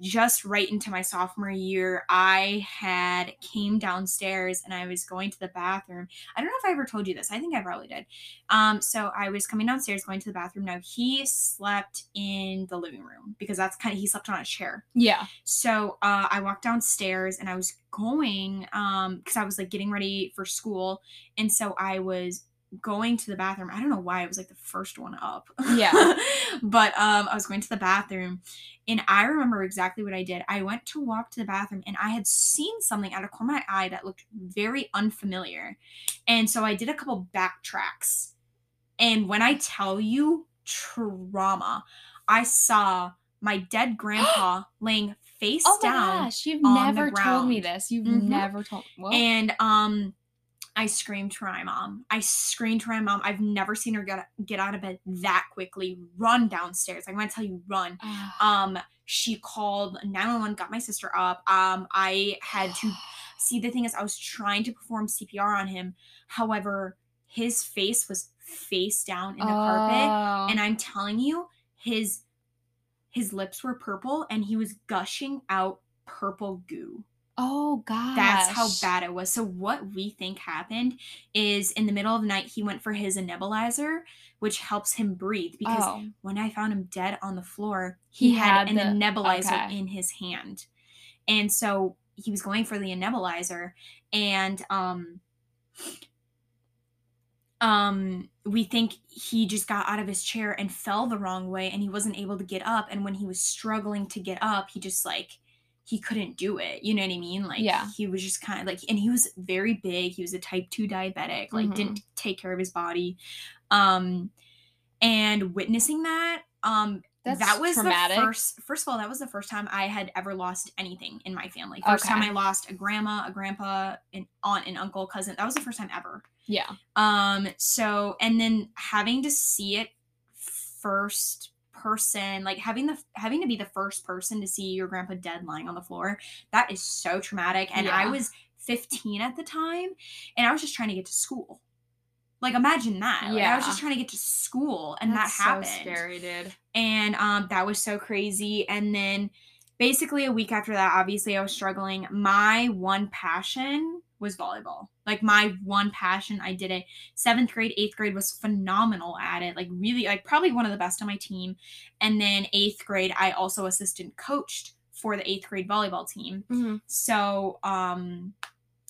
just right into my sophomore year i had came downstairs and i was going to the bathroom. I don't know if i ever told you this. I think i probably did. Um so i was coming downstairs going to the bathroom. Now he slept in the living room because that's kind of he slept on a chair. Yeah. so uh, I walked downstairs and I was going um because I was like getting ready for school, and so I was going to the bathroom. I don't know why I was like the first one up. Yeah. but um I was going to the bathroom, and I remember exactly what I did. I went to walk to the bathroom, and I had seen something out of corner of my eye that looked very unfamiliar, and so I did a couple backtracks. And when I tell you trauma, I saw my dead grandpa laying face Oh my down gosh, you've never told me this. You've Mhm. never told. Well, and um I screamed to my mom. I screamed to my mom. I've never seen her get get out of bed that quickly, run downstairs. I'm gonna tell you, run. Um, she called 911, got my sister up. Um, I had to see the thing is I was trying to perform CPR on him. However, his face was face down in the carpet. Oh. And I'm telling you, his his lips were purple and he was gushing out purple goo. Oh god. That's how bad it was. So what we think happened is in the middle of the night he went for his nebulizer, which helps him breathe. Because Oh, when I found him dead on the floor, he, He had, had an the- nebulizer okay. in his hand. And so he was going for the nebulizer and um um we think he just got out of his chair and fell the wrong way and he wasn't able to get up and when he was struggling to get up he just like he couldn't do it you know what i mean like Yeah. he was just kind of like and he was very big he was a type 2 diabetic like Mhm. didn't take care of his body um and witnessing that um That's that was traumatic. the first first of all that was the first time i had ever lost anything in my family first time i lost a grandma a grandpa an aunt and uncle cousin that was the first time ever yeah, um so and then having to see it first person like having the having to be the first person to see your grandpa dead lying on the floor that is so traumatic and i was 15 at the time and i was just trying to get to school. Like imagine that Like, i was just trying to get to school and That's that happened. So scary, dude. and um that was so crazy and then basically a week after that obviously i was struggling. My one passion was volleyball like my one passion i did it seventh grade eighth grade was phenomenal at it like really like probably one of the best on my team and then eighth grade i also assistant coached for the eighth grade volleyball team Mhm. so um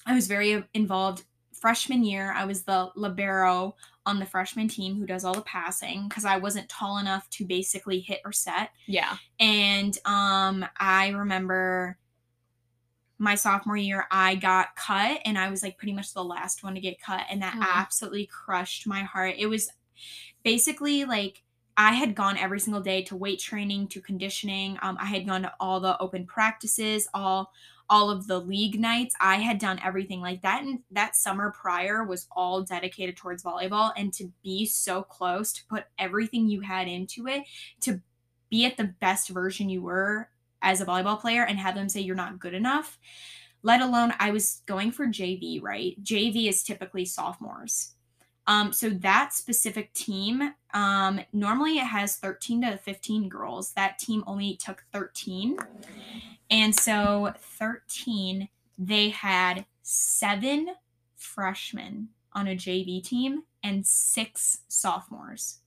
I was very involved freshman year. I was the libero on the freshman team who does all the passing because I wasn't tall enough to basically hit or set. Yeah, And um I remember my sophomore year I got cut and I was like pretty much the last one to get cut and that Aw. absolutely crushed my heart. It was basically like I had gone every single day to weight training, to conditioning. Um, I had gone to all the open practices, all all of the league nights. I had done everything like that. And that summer prior was all dedicated towards volleyball. And to be so close, to put everything you had into it, to be at the best version you were as a volleyball player and have them say you're not good enough, let alone I was going for JV, right? JV is typically sophomores. Um, so that specific team, um, normally it has 13 to 15 girls. That team only took 13. And so 13, they had seven freshmen on a JV team and six sophomores.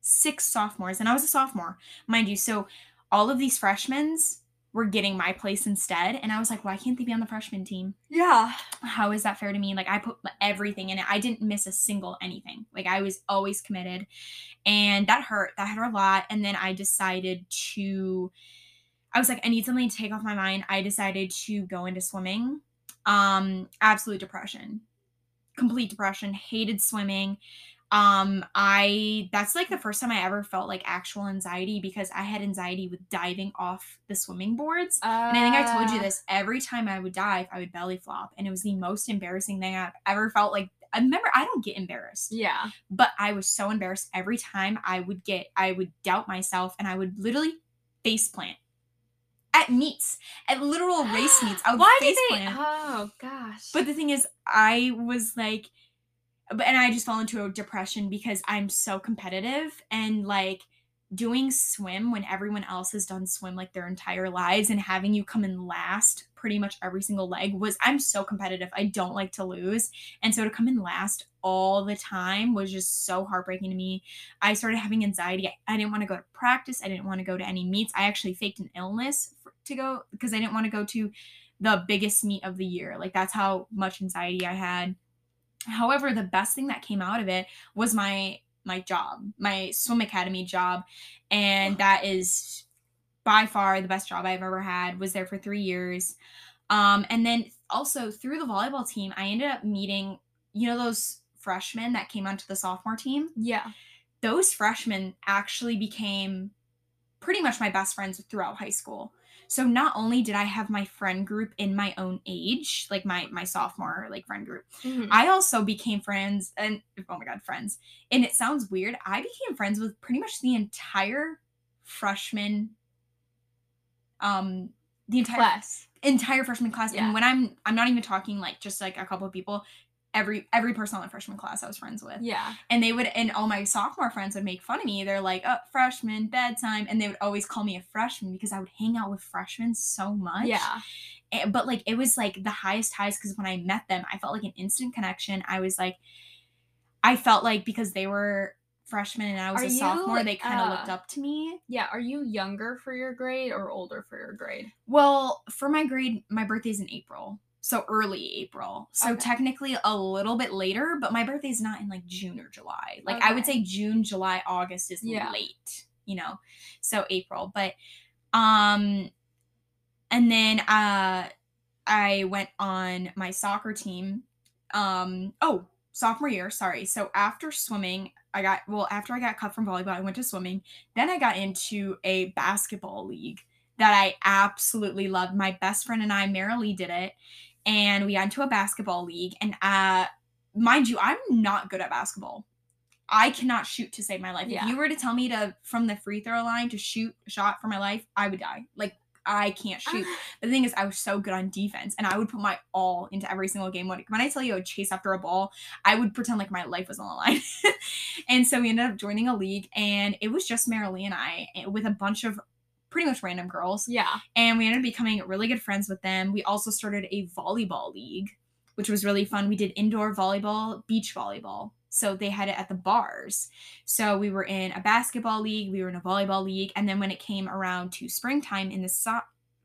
Six sophomores. And I was a sophomore, mind you. So all of these freshmen were getting my place instead. And I was like, why can't they be on the freshman team? Yeah. How is that fair to me? Like I put everything in it. I didn't miss a single anything. Like I was always committed. And that hurt. That hurt a lot. And then I decided to I was like, I need something to take off my mind. I decided to go into swimming. Um, absolute depression. Complete depression. Hated swimming um i that's like the first time i ever felt like actual anxiety because i had anxiety with diving off the swimming boards Uh, and i think i told you this every time i would dive i would belly flop and it was the most embarrassing thing i've ever felt like i remember i don't get embarrassed Yeah. but i was so embarrassed every time i would get i would doubt myself and i would literally face plant at meets at literal race meets i would Why face did they? plant Oh gosh. but the thing is, I was like, but and I just fall into a depression because I'm so competitive and like doing swim when everyone else has done swim like their entire lives and having you come in last pretty much every single leg was I'm so competitive. I don't like to lose. And so to come in last all the time was just so heartbreaking to me. I started having anxiety. I, I didn't want to go to practice. I didn't want to go to any meets. I actually faked an illness for, to go because I didn't want to go to the biggest meet of the year. Like that's how much anxiety I had. However, the best thing that came out of it was my my job, my swim academy job, and that is by far the best job I've ever had. Was there for 3 years. Um and then also through the volleyball team, I ended up meeting you know those freshmen that came onto the sophomore team? yeah. those freshmen actually became pretty much my best friends throughout high school. So not only did I have my friend group in my own age, like my my sophomore like friend group, Mhm. I also became friends and oh my god, friends. And it sounds weird, I became friends with pretty much the entire freshman um the entire Class. entire freshman class Yeah. and when i'm i'm not even talking like just like a couple of people every every person on the freshman class i was friends with Yeah. and they would and all my sophomore friends would make fun of me they're like oh freshman bedtime and they would always call me a freshman because i would hang out with freshmen so much Yeah. And- but like it was like the highest highs because when i met them i felt like an instant connection i was like i felt like because they were freshmen and i was Are a you, sophomore they kind of uh, looked up to me Yeah. Are you younger for your grade or older for your grade? Well, for my grade, my birthday's in April. So early April. So Okay. technically a little bit later, but my birthday's not in like June or July. Like I would say June, July, August is Yeah. late, you know. So April, but um and then uh I went on my soccer team. Um oh, sophomore year, sorry. So after swimming, I got well, after I got cut from volleyball, I went to swimming. Then I got into a basketball league that I absolutely loved. My best friend and I, Marilee, did it, and we got into a basketball league. And uh, mind you, I'm not good at basketball. I cannot shoot to save my life. Yeah. If you were to tell me to from the free throw line to shoot a shot for my life, I would die. Like I can't shoot. The thing is, I was so good on defense, and I would put my all into every single game. When, when I tell you I would chase after a ball, I would pretend like my life was on the line. and so we ended up joining a league, and it was just Marilee and I eh, with a bunch of pretty much random girls. Yeah. And we ended up becoming really good friends with them. We also started a volleyball league, which was really fun. We did indoor volleyball, beach volleyball. So they had it at the bars. So we were in a basketball league, we were in a volleyball league, and then when it came around to springtime in the so-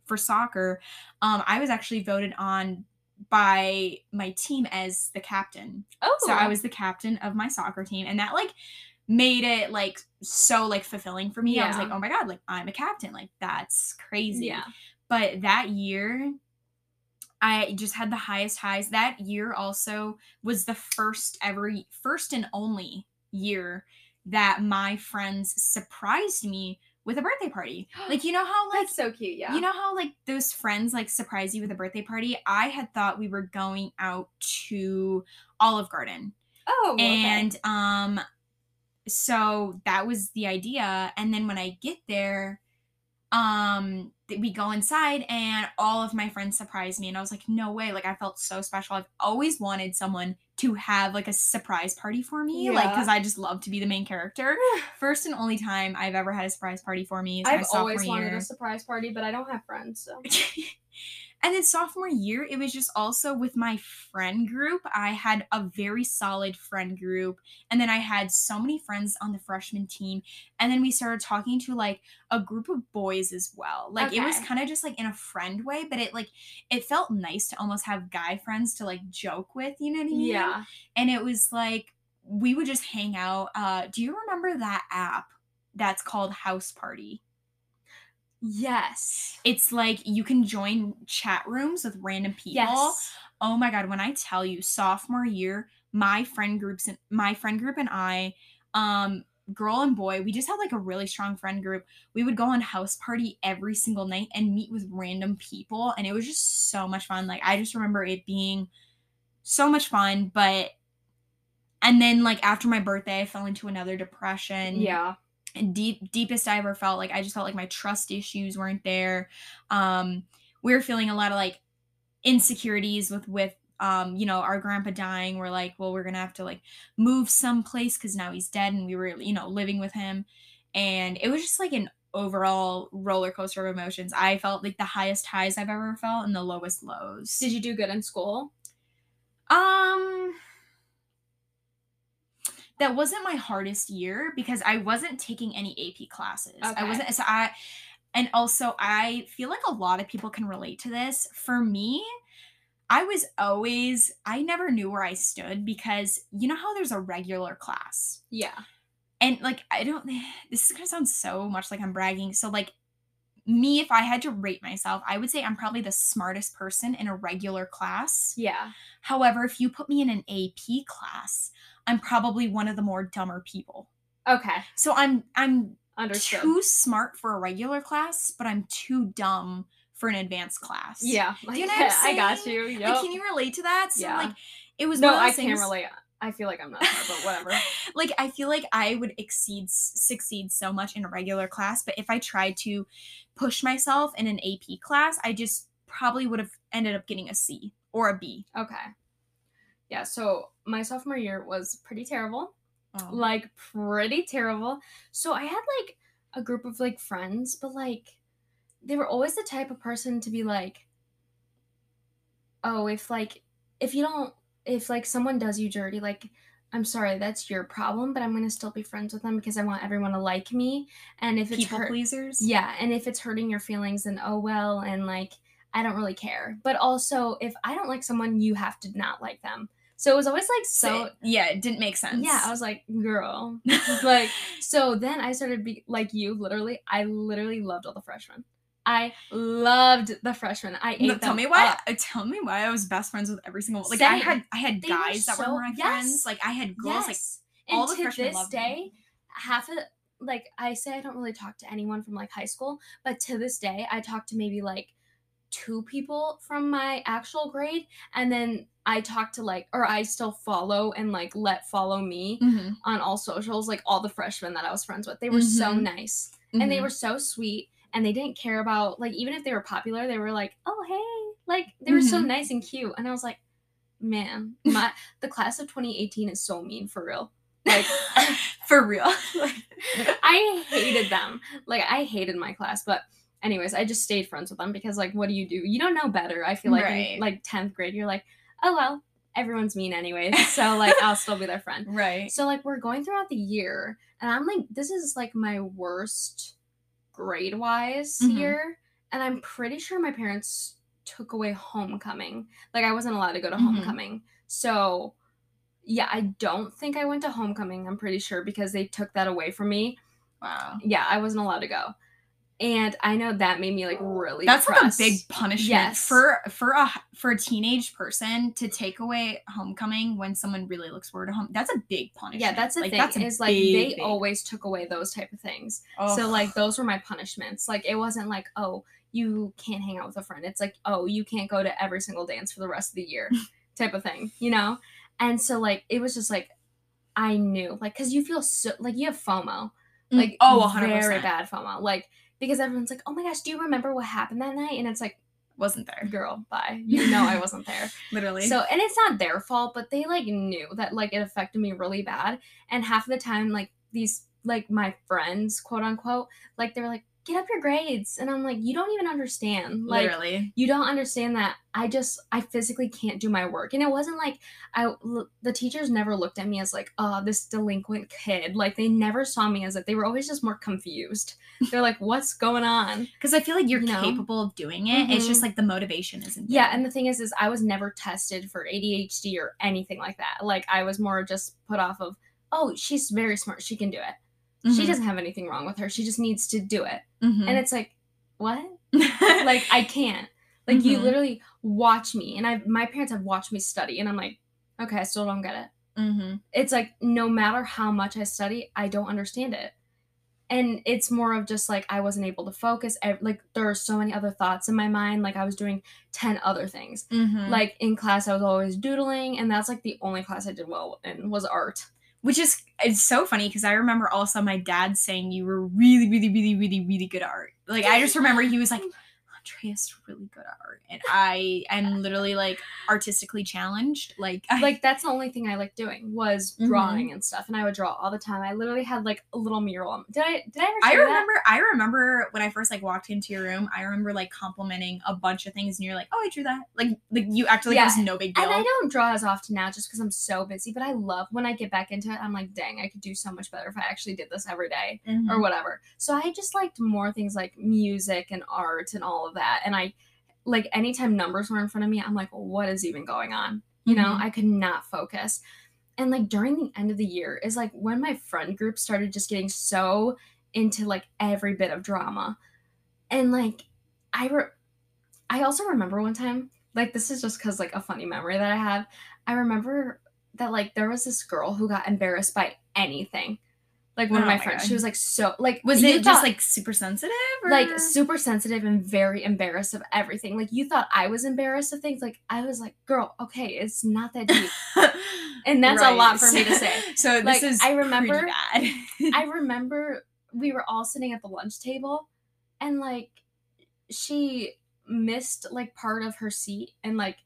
for soccer, um, I was actually voted on by my team as the captain. Oh. So I was the captain of my soccer team, and that like made it like so like fulfilling for me. I was like, oh my god, like I'm a captain, like that's crazy. Yeah. But that year, I just had the highest highs. That year also was the first ever, first and only year that my friends surprised me with a birthday party. Like you know how like That's so cute. Yeah. you know how like those friends like surprise you with a birthday party? I had thought we were going out to Olive Garden. Oh. okay. And um so that was the idea and then when I get there um we go inside and all of my friends surprised me and I was like no way like I felt so special. I've always wanted someone to have like a surprise party for me like cuz I just love to be the main character. First and only time I've ever had a surprise party for me I've always wanted year. a surprise party, but I don't have friends. So. And then sophomore year, it was just also with my friend group. I had a very solid friend group. And then I had so many friends on the freshman team. And then we started talking to like a group of boys as well. Like it was kind of just like in a friend way, but it like it felt nice to almost have guy friends to like joke with, you know what I mean? Yeah. And it was like we would just hang out. Uh do you remember that app that's called House Party? Yes. It's like you can join chat rooms with random people. Yes. Oh my god, when I tell you sophomore year, my friend groups and my friend group and I, um, girl and boy, we just had like a really strong friend group. We would go on house party every single night and meet with random people, and it was just so much fun. Like I just remember it being so much fun, but and then like after my birthday, I fell into another depression Yeah. And deep deepest I ever felt like I just felt like my trust issues weren't there. Um, we were feeling a lot of like insecurities with with um, you know, our grandpa dying. We're like, well, we're gonna have to like move someplace because now he's dead, and we were you know living with him, and it was just like an overall roller coaster of emotions. I felt like the highest highs I've ever felt and the lowest lows. Did you do good in school? Um that wasn't my hardest year because I wasn't taking any AP classes. I wasn't so I and also I feel like a lot of people can relate to this. For me, I was always I never knew where I stood because you know how there's a regular class. Yeah. And like I don't this is gonna sound so much like I'm bragging. So like me, if I had to rate myself, I would say I'm probably the smartest person in a regular class. Yeah. However, if you put me in an AP class, I'm probably one of the more dumber people. Okay. So I'm I'm Understood. too smart for a regular class, but I'm too dumb for an advanced class. yeah. Do you know what I'm I got you. Like, can you relate to that? So Yeah. like it was no, I can't relate. I feel like I'm not smart, but whatever. like I feel like I would exceed succeed so much in a regular class, but if I tried to push myself in an AP class, I just probably would have ended up getting a C or a B. Okay. Yeah, so my sophomore year was pretty terrible. Oh. Like pretty terrible. So I had like a group of like friends, but like they were always the type of person to be like oh, if like if you don't if like someone does you dirty, like I'm sorry, that's your problem, but I'm gonna still be friends with them because I want everyone to like me. And if it's people hurt, pleasers. yeah, and if it's hurting your feelings, then oh well, and like I don't really care. But also, if I don't like someone, you have to not like them. So it was always like so. So yeah, it didn't make sense. Yeah, I was like, girl, like. So then I started be like you. Literally, I literally loved all the freshmen. I loved the freshmen. I ate No, tell me why. up. Tell me why I was best friends with every single. Like I had, I had They were guys that so- were my yes. friends. Like I had girls. Like Yes. all and the to freshmen this loved day, me. half of like I say I don't really talk to anyone from like high school, but to this day I talk to maybe like two people from my actual grade and then I talk to like or I still follow and like let follow me Mhm, on all socials like all the freshmen that I was friends with. They were so Mhm. nice and they mhm. were so sweet and they didn't care about like even if they were popular, they were like, "Oh, hey." Like they were so Mhm. nice and cute and I was like, "Man, my the class of 2018 is so mean for real." Like for real. like, I hated them. Like I hated my class, but anyways, I just stayed friends with them because like what do you do? You don't know better. I feel like Right. in like 10th grade you're like, "Oh well, everyone's mean anyways." So like I'll still be their friend. right. So like we're going throughout the year and I'm like this is like my worst grade wise Mhm. year and I'm pretty sure my parents took away homecoming. Like I wasn't allowed to go to Mhm. homecoming. So yeah, I don't think I went to homecoming. I'm pretty sure because they took that away from me. Wow. Yeah, I wasn't allowed to go. And I know that made me like really That's depressed. like a big punishment Yes. for for a for a teenage person to take away homecoming when someone really looks forward to home. That's a big punishment. Yeah, that's the like, thing. That's is like big, they big- always took away those type of things. So like those were my punishments. Like it wasn't like, oh, you can't hang out with a friend. It's like, oh, you can't go to every single dance for the rest of the year type of thing, you know? And so like it was just like I knew. Like cuz you feel so like you have FOMO. Mm, Like oh, 100 very bad FOMO. Like because everyone's like, "Oh my gosh, do you remember what happened that night?" And it's like, wasn't there. "Girl, bye. You know I wasn't there." Literally. So, and it's not their fault, but they like knew that like it affected me really bad. And half of the time, like these, like my friends, quote unquote, like they were like, get up your grades. And I'm like, you don't even understand. Like, Literally. you don't understand that I just, I physically can't do my work. And it wasn't like, I, the teachers never looked at me as like, oh, this delinquent kid. Like, they never saw me as that. They were always just more confused. They're like, what's going on? Because I feel like you're You know? capable of doing it. It's just Mhm. like the motivation isn't Yeah, and the thing is, is I was never tested for ADHD or anything like that. Like I was more just put off of, oh, she's very smart, she can do it. She Mhm. doesn't have anything wrong with her. She just needs to do it. Mhm. And it's like, what? Like I can't. Like you Mhm. literally watch me, and I my parents have watched me study, and I'm like, okay, I still don't get it. hmm It's like no matter how much I study, I don't understand it. And it's more of just like I wasn't able to focus. I, like there are so many other thoughts in my mind. Like I was doing ten other things. hmm like in class i was always doodling and that's like the only class i did well in was art which is it's so funny because I remember also my dad saying you were really, really, really, really, really good at art. Like I just remember he was like, Andrea's really good at art, and I am literally like artistically challenged. Like, I, like that's the only thing i like doing was Mhm. drawing and stuff and i would draw all the time i literally had like a little mural did i did i ever I share that? remember, I remember when I first like walked into your room. I remember like complimenting a bunch of things, and you're like, "Oh, I drew that." Like, like you actually like it was no big deal. and i don't draw as often now just because i'm so busy but i love when i get back into it i'm like dang i could do so much better if i actually did this every day Mhm. or whatever. So I just liked more things like music and art and all of that. And I like anytime numbers were in front of me, I'm like, what is even going on? You know, Mhm. I could not focus. And like during the end of the year is like when my friend group started just getting so into like every bit of drama. And like I re- I also remember one time, like this is just cuz like a funny memory that I have. I remember that like there was this girl who got embarrassed by anything. Like one Oh of my oh my friends, God. she was like so like was it just like super sensitive? Or? like super sensitive and very embarrassed of everything. Like you thought I was embarrassed of things. Like I was like, girl, okay, it's not that deep. And that's a lot for me to say. So this Like, is I remember-. I remember we were all sitting at the lunch table and like she missed like part of her seat and like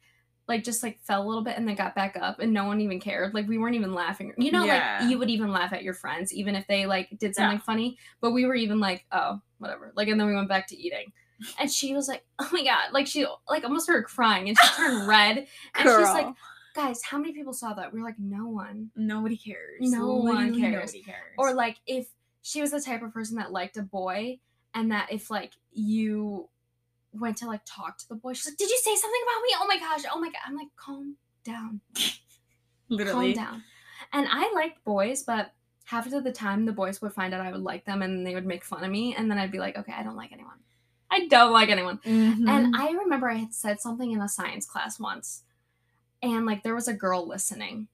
like just like fell a little bit and then got back up and no one even cared. Like we weren't even laughing. You know, Yeah. like you would even laugh at your friends even if they like did something Yeah. funny. But we were even like, oh, whatever. Like and then we went back to eating. And she was like, oh my god, like she like almost started crying and she turned red and she's like, guys, how many people saw that? We are like, no one. nobody cares. No one cares. Nobody cares. Or like if she was the type of person that liked a boy and that if like you went to like talk to the boy, she's like, Did you say something about me? Oh my gosh, oh my god. I'm like, calm down. literally. Calm down. And I liked boys, but half of the time the boys would find out I would like them and they would make fun of me and then I'd be like, Okay, I don't like anyone. I don't like anyone. Mhm. And I remember I had said something in a science class once, and like there was a girl listening.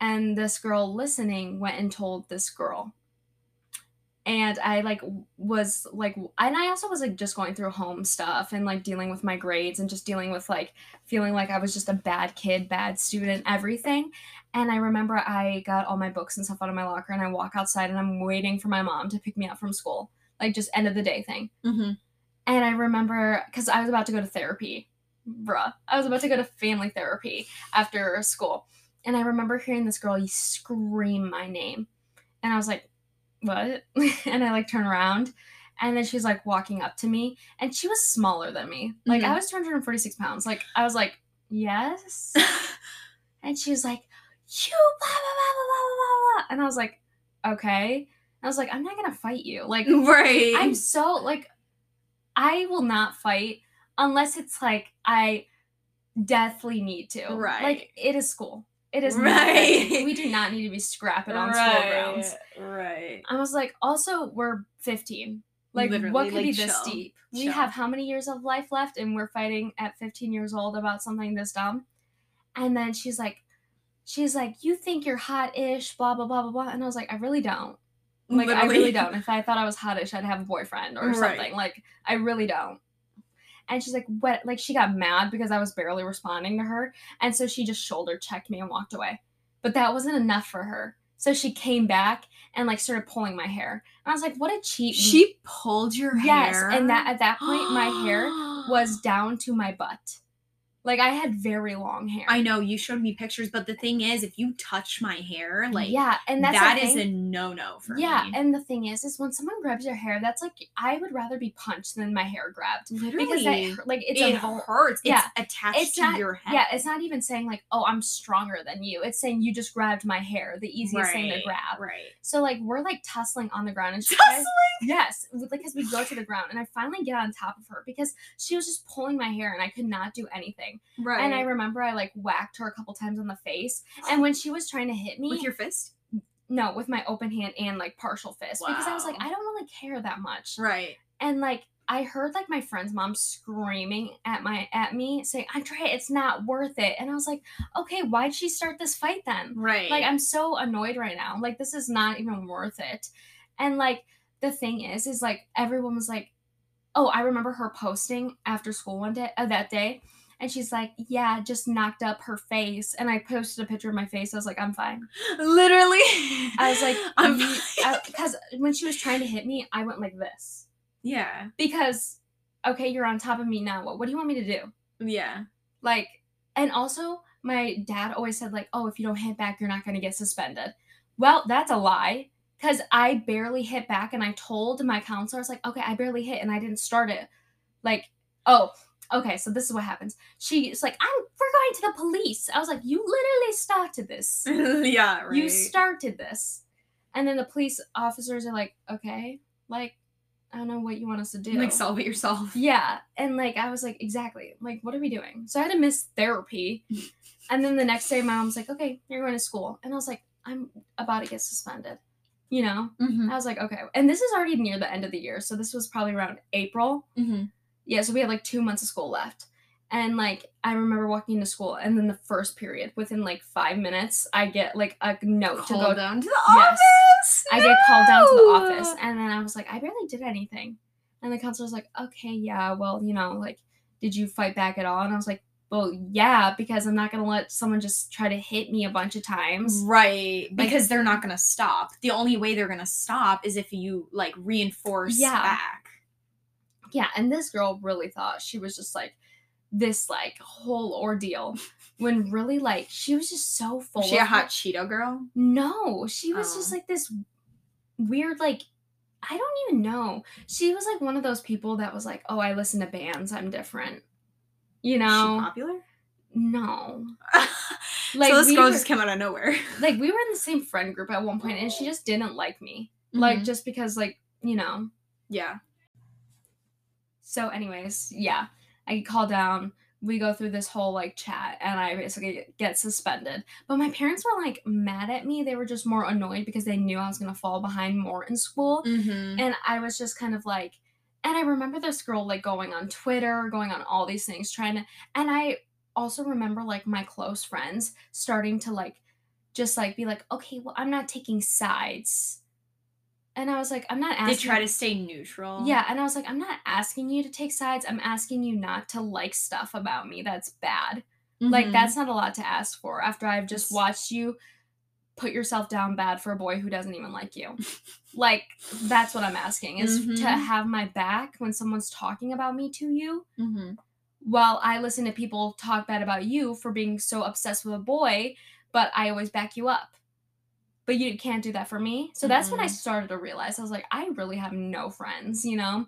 And this girl listening went and told this girl. And I like was like, and I also was like just going through home stuff and like dealing with my grades and just dealing with like feeling like I was just a bad kid, bad student, everything. And I remember I got all my books and stuff out of my locker and I walk outside and I'm waiting for my mom to pick me up from school, like just end of the day thing. Mhm. And I remember because I was about to go to therapy, bruh. I was about to go to family therapy after school. And I remember hearing this girl scream my name. And I was like, what? and I like turn around. And then she's like walking up to me. And she was smaller than me. Like I Mhm. was 246 pounds. Like I was like, yes. and she was like, you blah, blah, blah, blah, blah, blah, blah. And I was like, okay. I was like, I'm not going to fight you. Like, right. I'm so like I will not fight unless it's like I deathly need to. Right. Like it is school. It is Right. Not, we do not need to be scrapping on school grounds. Right. I was like, also we're 15. Like Literally, what could like, be this chill. deep? We have how many years of life left and we're fighting at 15 years old about something this dumb? And then she's like she's like, You think you're hot-ish, blah blah blah blah blah. And I was like, I really don't. Like I really don't. If I thought I was hottish, I'd have a boyfriend or Right. something. Like I really don't. And she's like, what? Like she got mad because I was barely responding to her, and so she just shoulder checked me and walked away. But that wasn't enough for her. So she came back and like started pulling my hair. And I was like, what a cheat. She pulled your yes, hair. Yes. And that at that point my hair was down to my butt. Like I had very long hair. I know you showed me pictures, but the thing is, if you touch my hair, like yeah, and that's that is a no no for yeah, me. Yeah, and the thing is, is when someone grabs your hair, that's like I would rather be punched than my hair grabbed literally, because that like it's it a hurts. yeah, it's attached it's to not- your head. Yeah, it's not even saying like, oh, I'm stronger than you. It's saying you just grabbed my hair, the easiest thing to grab. Right. So like we're like tussling on the ground and she Tussling? Yes, with- because we go to the ground and I finally get on top of her because she was just pulling my hair and I could not do anything. Right. And I remember I like whacked her a couple times on the face. And when she was trying to hit me, with your fist. no, with my open hand and like partial fist because I was like, I don't really care that much. Right. And like I heard like my friend's mom screaming at my at me saying, Andrea, it's not worth it. And I was like, okay, why'd she start this fight then? Right. Like I'm so annoyed right now. Like this is not even worth it. And like the thing is, is like everyone was like, oh, I remember her posting after school one day uh, that day. And she's like, yeah, just knocked up her face. And I posted a picture of my face. I was like, I'm fine. literally. I was like, I'm. Because when she was trying to hit me, I went like this. yeah. Because, okay, you're on top of me now. What, what do you want me to do? Yeah. Like, and also, my dad always said, like, oh, if you don't hit back, you're not going to get suspended. Well, that's a lie. Because I barely hit back, and I told my counselor, I was like, okay, I barely hit, and I didn't start it. Like, oh, okay, so this is what happens. She's like, I'm, we're going to the police. I was like, you literally started this. yeah. Right. You started this. And then the police officers are like, okay, like, I don't know what you want us to do. like solve it yourself. Yeah. And like I was like, exactly. Like, what are we doing? So I had to miss therapy. and then the next day my mom's like, Okay, you're going to school. And I was like, I'm about to get suspended. You know? Mm-hmm. I was like, okay. And this is already near the end of the year. So this was probably around April. Mm-hmm. Yeah, so we had like two months of school left. And like I remember walking into school and then the first period, within like five minutes, I get like a note to go down to the Yes. office. I get called down to the office, and then I was like, I barely did anything. And the counselor was like, okay, yeah, well, you know, like, did you fight back at all? And I was like, well, yeah, because I'm not gonna let someone just try to hit me a bunch of times. Right, because they're not gonna stop. The only way they're gonna stop is if you like reinforce Yeah. back. Yeah, and this girl really thought she was just like this like whole ordeal, when really like she was just so full. Was she a hot it. Cheeto girl? No, she was just Oh. like this weird, like, I don't even know. She was like one of those people that was like, oh, I listen to bands, I'm different. You know? she popular? No. Like, so this we girl were- just came out of nowhere. Like, we were in the same friend group at one point, and she just didn't like me. Like, Mhm. just because, like, you know. yeah. So, anyways, yeah. I get called down. We go through this whole like chat, and I basically get suspended. But my parents were like mad at me. They were just more annoyed because they knew I was gonna fall behind more in school. Mm-hmm. And I was just kind of like, and I remember this girl like going on Twitter, going on all these things, trying to, and I also remember like my close friends starting to like, just like be like, okay, well, I'm not taking sides. And I was like, I'm not asking. They try to stay neutral. Yeah, and I was like, I'm not asking you to take sides. I'm asking you not to like stuff about me that's bad. Like Mhm. that's not a lot to ask for after I've just watched you put yourself down bad for a boy who doesn't even like you. like that's what I'm asking is to Mhm. have my back when someone's talking about me to you Mhm. while I listen to people talk bad about you for being so obsessed with a boy, but I always back you up. But you can't do that for me. So that's when I Mhm. started to realize I was like, I really have no friends, you know?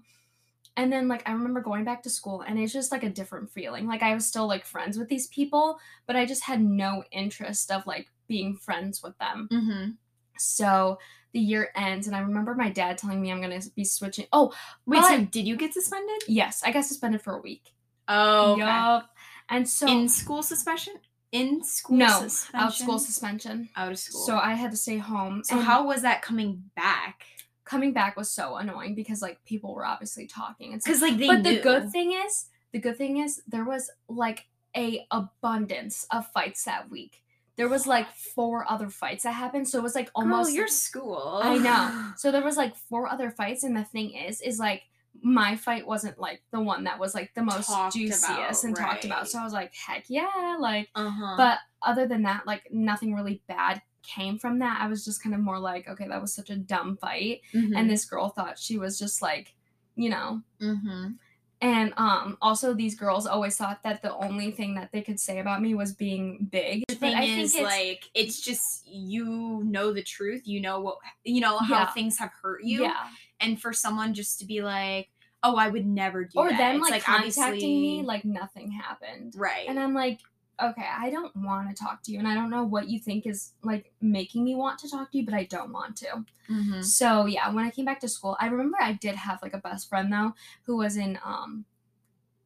And then like I remember going back to school and it's just like a different feeling. Like I was still like friends with these people, but I just had no interest of like being friends with them. Mhm. So the year ends and I remember my dad telling me I'm going to be switching. Oh, Wait, but- so did you get suspended? yes, I got suspended for a week. Oh, okay. Yup. And so in school suspension? In school No, suspension? out of school suspension. Out of school. So I had to stay home. So and how was that coming back? coming back was so annoying because like people were obviously talking and. Because like they But knew. the good thing is, the good thing is there was like a abundance of fights that week. There was like four other fights that happened, so it was like almost Girl, your school. I know. So there was like four other fights, and the thing is, is like my fight wasn't like the one that was like the most Talked juiciest about, and talked about. So I was like, heck yeah, like Uh-huh. but other than that, like nothing really bad came from that. I was just kind of more like, okay, that was such a dumb fight. Mhm. And this girl thought she was just like, you know. Mhm. And um also these girls always thought that the only thing that they could say about me was being big. The But thing I think is, it's- like, it's just you know the truth. You know what you know how Yeah. things have hurt you, yeah. And for someone just to be like, "Oh, I would never do Or that." them like, obviously- contacting me like nothing happened. right? And I'm like, okay, I don't want to talk to you and I don't know what you think is like making me want to talk to you, but I don't want to. Mhm. So yeah, when I came back to school, I remember I did have like a best friend though who was in um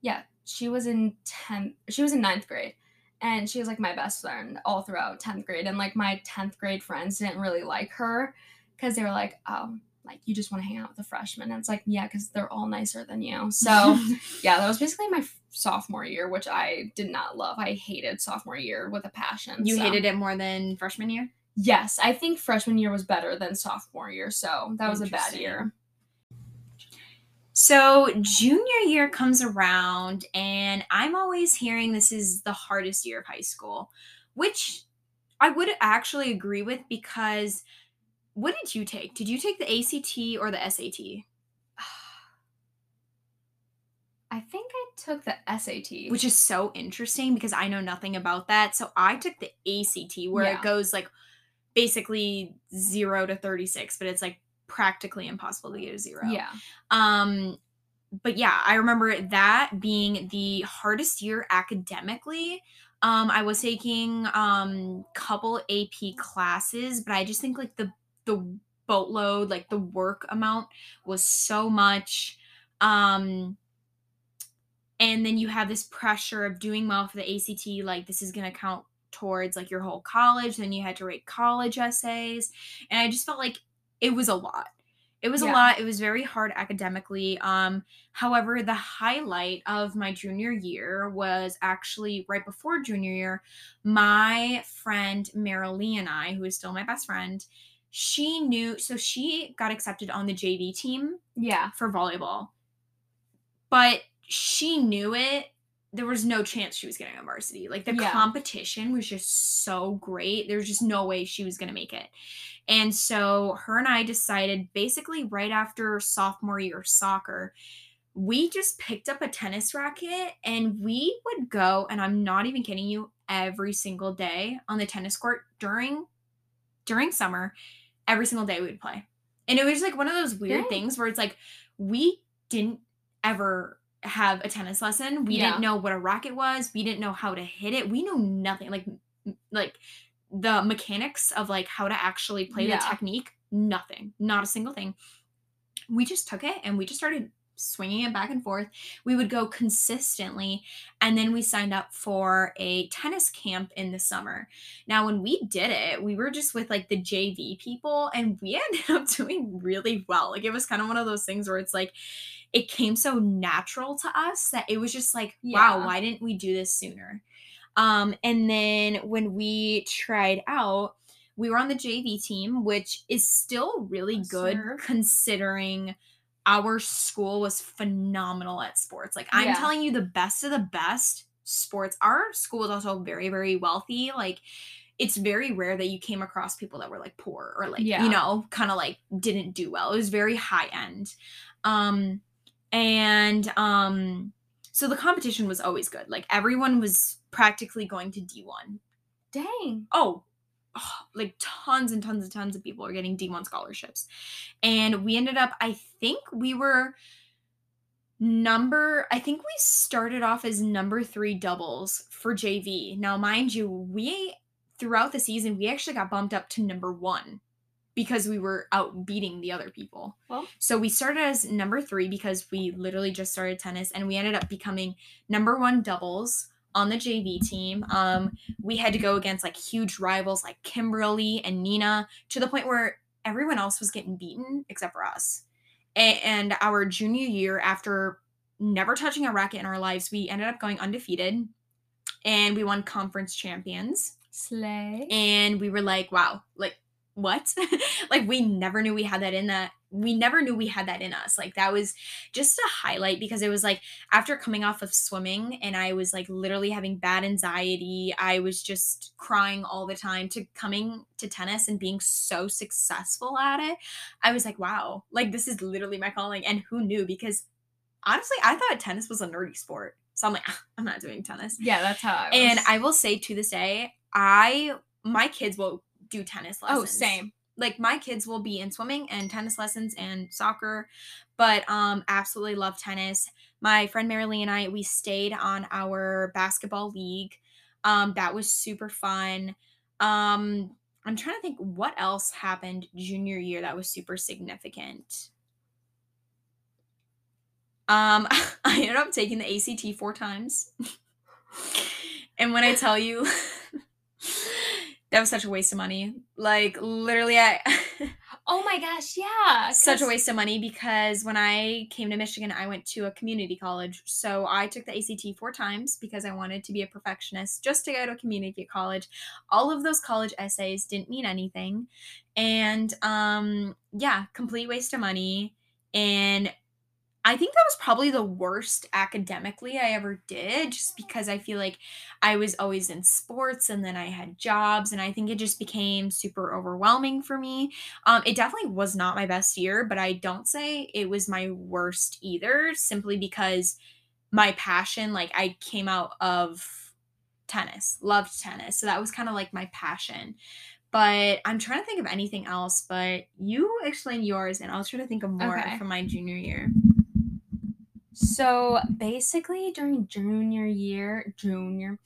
yeah, she was in 10th she was in ninth grade. And she was like my best friend all throughout 10th grade. And like my 10th grade friends didn't really like her because they were like, oh, like you just want to hang out with the freshmen. And it's like, yeah, because they're all nicer than you. So yeah, that was basically my sophomore year, which I did not love. I hated sophomore year with a passion. you so- hated it more than freshman year. Yes, I think freshman year was better than sophomore year, so that was a bad year. So, junior year comes around, and I'm always hearing this is the hardest year of high school, which I would actually agree with because what did you take? Did you take the ACT or the SAT? I think I took the SAT. Which is so interesting because I know nothing about that. So, I took the ACT where Yeah. it goes like basically 0 to 36, but it's like practically impossible to get a zero. yeah, Um, but yeah, I remember that being the hardest year academically. Um, I was taking um couple AP classes, but I just think like the the boatload, like the work amount was so much. Um and then you have this pressure of doing well for the ACT, like this is gonna count towards like your whole college. Then you had to write college essays. And I just felt like it was a lot. It was a lot. It was very hard academically. Um, however, the highlight of my junior year was actually right before junior year. My friend Marilee and I, who is still my best friend, she knew so she got accepted on the JV team yeah, for volleyball. But she knew it. There was no chance she was getting on varsity. Like the Yeah. competition was just so great. There was just no way she was going to make it. And so her and I decided basically right after sophomore year soccer, we just picked up a tennis racket and we would go and I'm not even kidding you every single day on the tennis court during during summer every single day we would play. And it was like one of those weird Dang. things where it's like we didn't ever have a tennis lesson. We Yeah. didn't know what a racket was. We didn't know how to hit it. We knew nothing. Like like the mechanics of like how to actually play Yeah. the technique, nothing. Not a single thing. We just took it and we just started swinging it back and forth. We would go consistently and then we signed up for a tennis camp in the summer. Now, when we did it, we were just with like the JV people and we ended up doing really well. Like it was kind of one of those things where it's like it came so natural to us that it was just like, wow, why didn't we do this sooner? Um, and then when we tried out, we were on the JV team, which is still really good considering our school was phenomenal at sports. Like I'm Yeah. telling you the best of the best sports. Our school is also very, very wealthy. Like it's very rare that you came across people that were like poor or like, Yeah. you know, kind of like didn't do well. It was very high end. Um and um so the competition was always good. Like everyone was practically going to D1. dang, Oh, oh, like tons and tons and tons of people are getting D1 scholarships. And we ended up, I think we were number, I think we started off as number three doubles for JV. Now, mind you, we, throughout the season, we actually got bumped up to number one because we were out beating the other people. Well. so we started as number three because we literally just started tennis and we ended up becoming number one doubles on the JV team. Um, we had to go against like huge rivals like Kimberly and Neenah to the point where everyone else was getting beaten except for us. A- and our junior year, after never touching a racket in our lives, we ended up going undefeated and we won conference champions. slay. And we were like, wow, like what? like we never knew we had that in that. We never knew we had that in us. Like that was just a highlight because it was like after coming off of swimming and I was like literally having bad anxiety. I was just crying all the time to coming to tennis and being so successful at it. I was like, wow, like this is literally my calling. And who knew? Because honestly, I thought tennis was a nerdy sport. So I'm like, "Ah, I'm not doing tennis. Yeah, that's how I was. And I will say to this day, I my kids will do tennis lessons. oh, same. Like my kids will be in swimming and tennis lessons and soccer, but um absolutely love tennis. My friend Marilee and I we stayed on our basketball league. Um that was super fun. Um I'm trying to think what else happened junior year that was super significant. Um I ended up taking the ACT 4 times. and when I tell you that was such a waste of money. Like literally I Oh my gosh, yeah. such a waste of money because when I came to Michigan, I went to a community college. So I took the ACT four times because I wanted to be a perfectionist just to go to a community college. All of those college essays didn't mean anything. And um yeah, complete waste of money. And I think that was probably the worst academically I ever did just because I feel like I was always in sports and then I had jobs and I think it just became super overwhelming for me. Um, it definitely was not my best year, but I don't say it was my worst either, simply because my passion, like I came out of tennis, loved tennis. So that was kind of like my passion. But I'm trying to think of anything else, but you explain yours and I'll try to think of more Okay. from my junior year. So basically, during junior year, junior,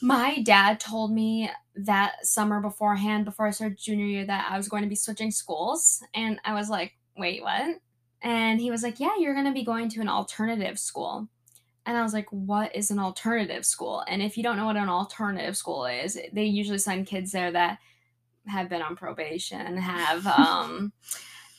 my dad told me that summer beforehand, before I started junior year, that I was going to be switching schools. And I was like, wait, what? And he was like, yeah, you're going to be going to an alternative school. And I was like, what is an alternative school? And if you don't know what an alternative school is, they usually send kids there that have been on probation, have um,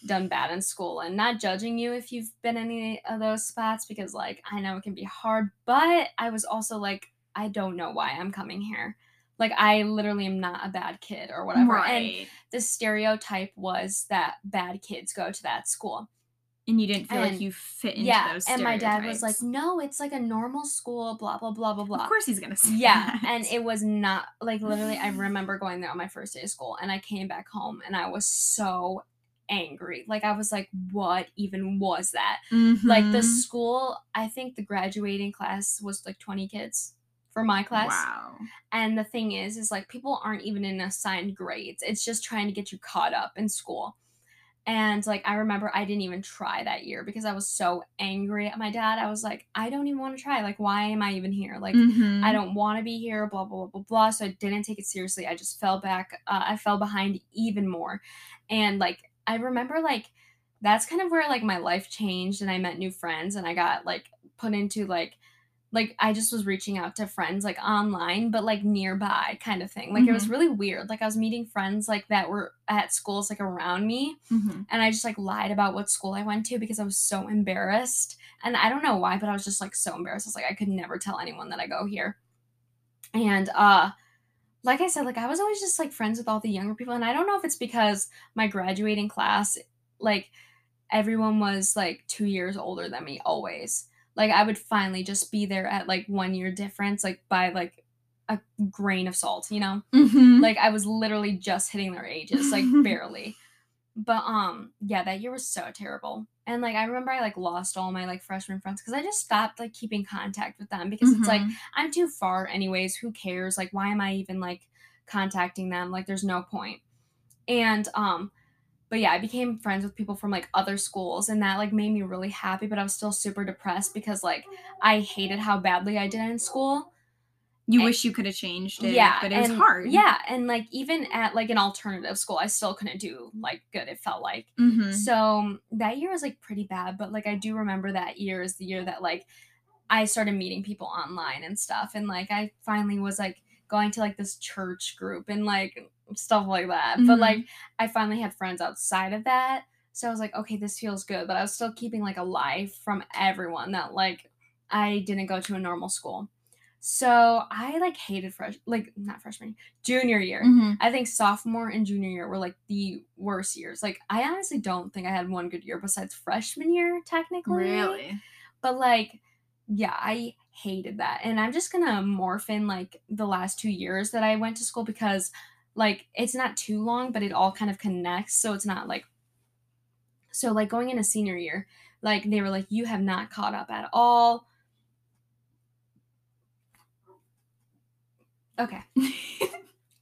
done bad in school. And not judging you if you've been any of those spots because, like, I know it can be hard, but I was also like, I don't know why I'm coming here. Like, I literally am not a bad kid or whatever. And the stereotype was that bad kids go to that school. and you didn't feel like you fit into yeah. those And my dad was like, no, it's like a normal school, blah, blah, blah, blah, blah. of course he's gonna say Yeah, that. and it was not like literally. I remember going there on my first day of school, and I came back home, and I was so angry. Like I was like, "What even was that?" Like the Mhm. school, I think the graduating class was like twenty kids for my class. Wow. And the thing is, is like people aren't even in assigned grades. It's just trying to get you caught up in school. And like I remember I didn't even try that year because I was so angry at my dad. I was like, I don't even want to try. Like, why am I even here? Like Mhm. I don't want to be here, blah, blah, blah, blah, blah. So I didn't take it seriously. I just fell back. Uh, I fell behind even more. And like, I remember like, that's kind of where like my life changed and I met new friends and I got like put into like, like I just was reaching out to friends like online, but like nearby kind of thing. Like it was Mhm. really weird. Like I was meeting friends like that were at schools like around me Mhm. and I just like lied about what school I went to because I was so embarrassed. And I don't know why, but I was just like so embarrassed. I was like, I could never tell anyone that I go here. And uh like I said, like I was always just like friends with all the younger people. And I don't know if it's because my graduating class, like everyone was like two years older than me always. Like I would finally just be there at like one year difference, like by like a grain of salt, you know? Mhm. like I was literally just hitting their ages, like barely. But um, yeah, that year was so terrible. And like I remember I like lost all my like freshman friends because I just stopped like keeping contact with them because it's like Mhm. I'm too far anyways. Who cares? Like why am I even like contacting them? Like there's no point. And um, but yeah, I became friends with people from like other schools and that like made me really happy. But I was still super depressed because like I hated how badly I did in school. You and- wish you could have changed it, Yeah, but it was hard. Yeah, and like even at like an alternative school, I still couldn't do like good. It felt like Mhm. so that year was like pretty bad. But like I do remember that year is the year that like I started meeting people online and stuff, and like I finally was like going to like this church group and like stuff like that. But Mhm. like I finally had friends outside of that. So I was like, okay, this feels good. But I was still keeping like a alive from everyone that like I didn't go to a normal school. So I like hated fresh like not freshman, junior year. Mhm. I think sophomore and junior year were like the worst years. Like I honestly don't think I had one good year besides freshman year technically. Really? But like yeah, I hated that. And I'm just going to morph in like the last 2 years that I went to school because like it's not too long but it all kind of connects so it's not like so like going into senior year Like they were like, you have not caught up at all. Okay.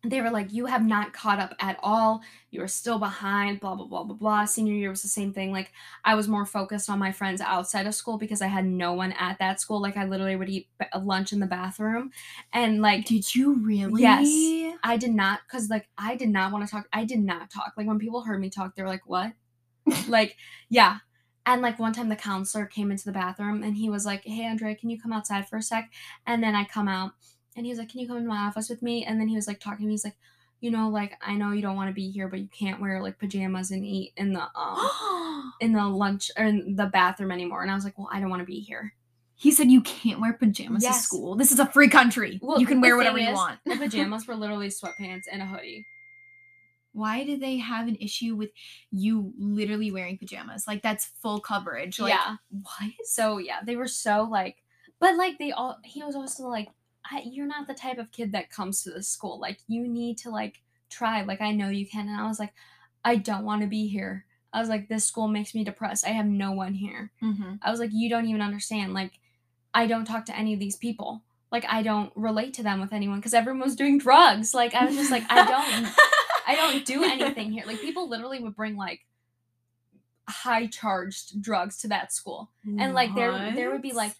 they were like, you have not caught up at all. You are still behind, blah, blah, blah, blah, blah. Senior year was the same thing. Like, I was more focused on my friends outside of school because I had no one at that school. Like, I literally would eat lunch in the bathroom. And, like, Did you really? Yes. I did not, because, like, I did not want to talk. I did not talk. Like, when people heard me talk, they were like, what? like, yeah. And, like, one time the counselor came into the bathroom and he was like, hey, Andrea, can you come outside for a sec? And then I come out and he was like, Can you come into my office with me? And then he was like talking to me. He's like, You know, like I know you don't want to be here, but you can't wear like pajamas and eat in the um in the lunch or in the bathroom anymore. And I was like, Well, I don't want to be here. he said you can't wear pajamas to school. This is a free country. Well, you can wear whatever you is, want. The pajamas were literally sweatpants and a hoodie. Why do they have an issue with you literally wearing pajamas? Like that's full coverage. Like, yeah. What? So yeah, they were so like, but like they all. He was also like, I, "You're not the type of kid that comes to this school. Like you need to like try. Like I know you can." And I was like, "I don't want to be here." I was like, "This school makes me depressed. I have no one here." Mm-hmm. I was like, you don't even understand. Like, I don't talk to any of these people. Like, I don't relate to them with anyone because everyone was doing drugs. Like, I was just like, I don't, I don't do anything here. Like, people literally would bring like high charged drugs to that school, and like there, there would be like